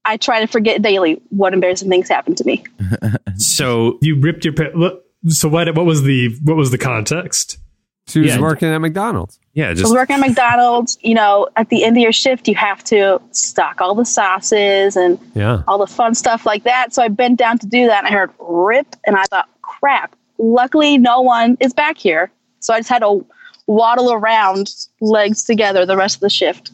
I try to forget daily what embarrassing things happen to me. so you ripped your pa- So what? What was the what was the context? She was Yeah. working at McDonald's. yeah, I just was working at McDonald's. You know, at the end of your shift, you have to stock all the sauces and Yeah. all the fun stuff like that. So I bent down to do that, and I heard rip, and I thought, crap. Luckily, no one is back here, so I just had to waddle around, legs together, the rest of the shift.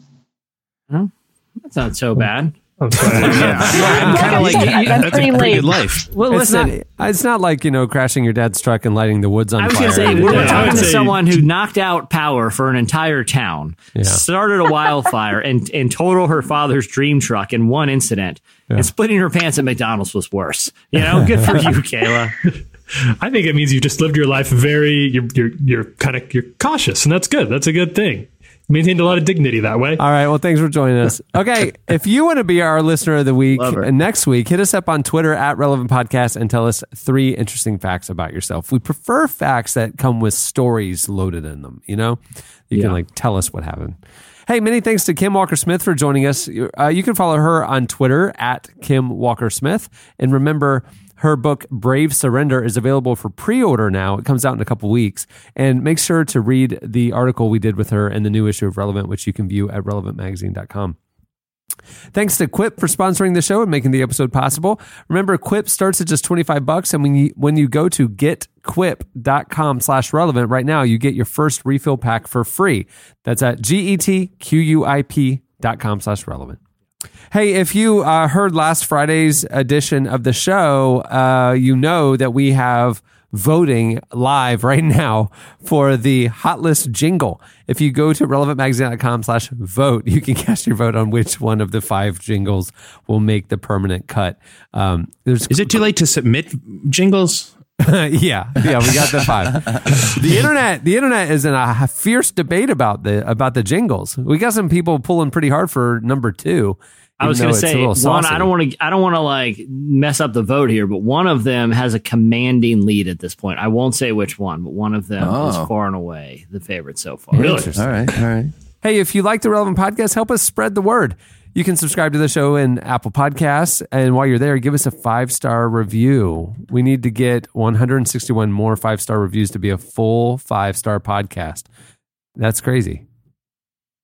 That's not so bad. I'm sorry. yeah, I'm kind of like I've that's a pretty pretty late. good life. Well, It's listen. not, it's not like you know crashing your dad's truck and lighting the woods on I was fire. going to say, we the were day. I would talking to say- someone who knocked out power for an entire town, Yeah. started a wildfire, and, and totaled her father's dream truck in one incident. And splitting her pants at McDonald's was worse. You know, good for you, Kayla. I think it means you just lived your life very. You're you're you're kind of you're cautious, and that's good. That's a good thing. Maintained a lot of dignity that way. All right. Well, thanks for joining us. Okay. if you want to be our listener of the week and next week, hit us up on Twitter at Relevant Podcast and tell us three interesting facts about yourself. We prefer facts that come with stories loaded in them. You know, you can like tell us what happened. Hey, many thanks to Kim Walker Smith for joining us. Uh, you can follow her on Twitter at Kim Walker Smith. And remember, her book, Brave Surrender, is available for pre order now. It comes out in a couple weeks. And make sure to read the article we did with her in the new issue of Relevant, which you can view at relevantmagazine.com. Thanks to Quip for sponsoring the show and making the episode possible. Remember, Quip starts at just 25 bucks. And when you, when you go to getquip.com slash relevant right now, you get your first refill pack for free. That's at G-E-T-Q-U-I-P dot com slash relevant. Hey, if you uh, heard last Friday's edition of the show, uh, you know that we have voting live right now for the hot list jingle. If you go to relevantmagazine.com slash vote, you can cast your vote on which one of the five jingles will make the permanent cut. Um, there's Is it too late to submit jingles? yeah, yeah, we got the five. the internet, the internet is in a fierce debate about the about the jingles. We got some people pulling pretty hard for number two. I was going to say one. I don't want to. I don't want to like mess up the vote here, but one of them has a commanding lead at this point. I won't say which one, but one of them Oh. is far and away the favorite so far. Interesting. All right, all right. Hey, if you like the Relevant Podcast, help us spread the word. You can subscribe to the show in Apple Podcasts. And while you're there, give us a five star review. We need to get 161 more five star reviews to be a full five star podcast. That's crazy.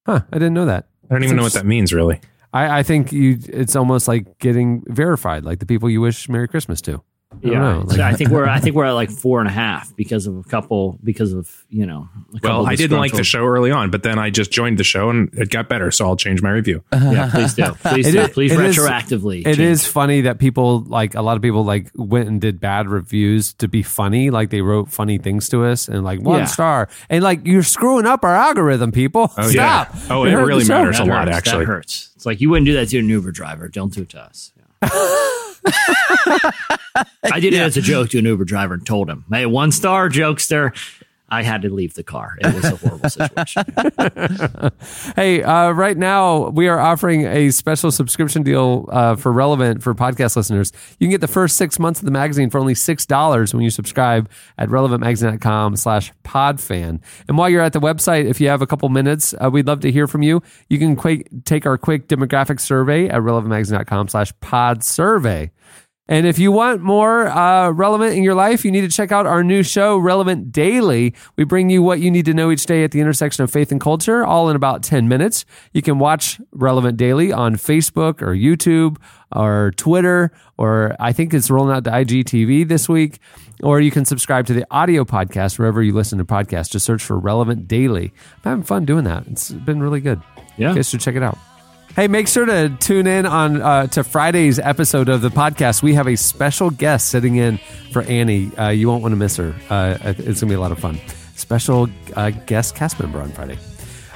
Huh. I didn't know that. I don't even know what that means, really. I, I think you. it's almost like getting verified, like the people you wish Merry Christmas to. I don't Yeah, know. so Like- I think we're I think we're at like four and a half because of a couple because of you know. A couple Well, I didn't like the show early on, but then I just joined the show and it got better, so I'll change my review. Yeah, please do. Please It do. is- please it is- retroactively. It change. is funny that people like a lot of people like went and did bad reviews to be funny. Like they wrote funny things to us and like one Yeah. star. And like you're screwing up our algorithm, people. Oh, yeah. Oh, We it really the show. matters a That lot, hurts. actually. That hurts. It's like you wouldn't do that to an Uber driver. Don't do it to us. I did it as a joke to an Uber driver and told him, "Hey, one star jokester." I had to leave the car. It was a horrible situation. Hey, uh, right now we are offering a special subscription deal uh, for relevant for podcast listeners. You can get the first six months of the magazine for only six dollars when you subscribe at relevantmagazine.com slash podfan. And while you're at the website, if you have a couple minutes, uh, we'd love to hear from you. You can take our quick demographic survey at relevantmagazine.com slash pod survey. And if you want more uh, relevant in your life, you need to check out our new show, Relevant Daily. We bring you what you need to know each day at the intersection of faith and culture, all in about 10 minutes. You can watch Relevant Daily on Facebook or YouTube or Twitter, or I think it's rolling out to IGTV this week. Or you can subscribe to the audio podcast wherever you listen to podcasts. Just search for Relevant Daily. I'm having fun doing that. It's been really good. Yeah. You guys should check it out. Hey, make sure to tune in on uh, to Friday's episode of the podcast. We have a special guest sitting in for Annie. Uh, you won't want to miss her. Uh, it's gonna be a lot of fun. Special uh, guest cast member on Friday.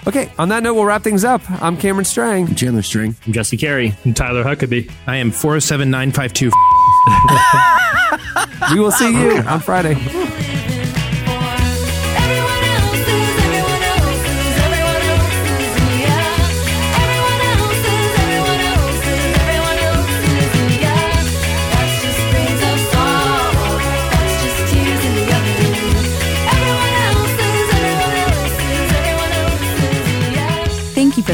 Okay, on that note, we'll wrap things up. I'm Cameron Strang. I'm Chandler Strang. I'm Jesse Carey. I'm Tyler Huckabee. I am 407952. We will see you on Friday.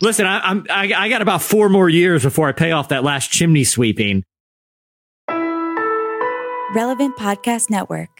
Listen, I, I'm I, I got about four more years before I pay off that last chimney sweeping. Relevant Podcast Network.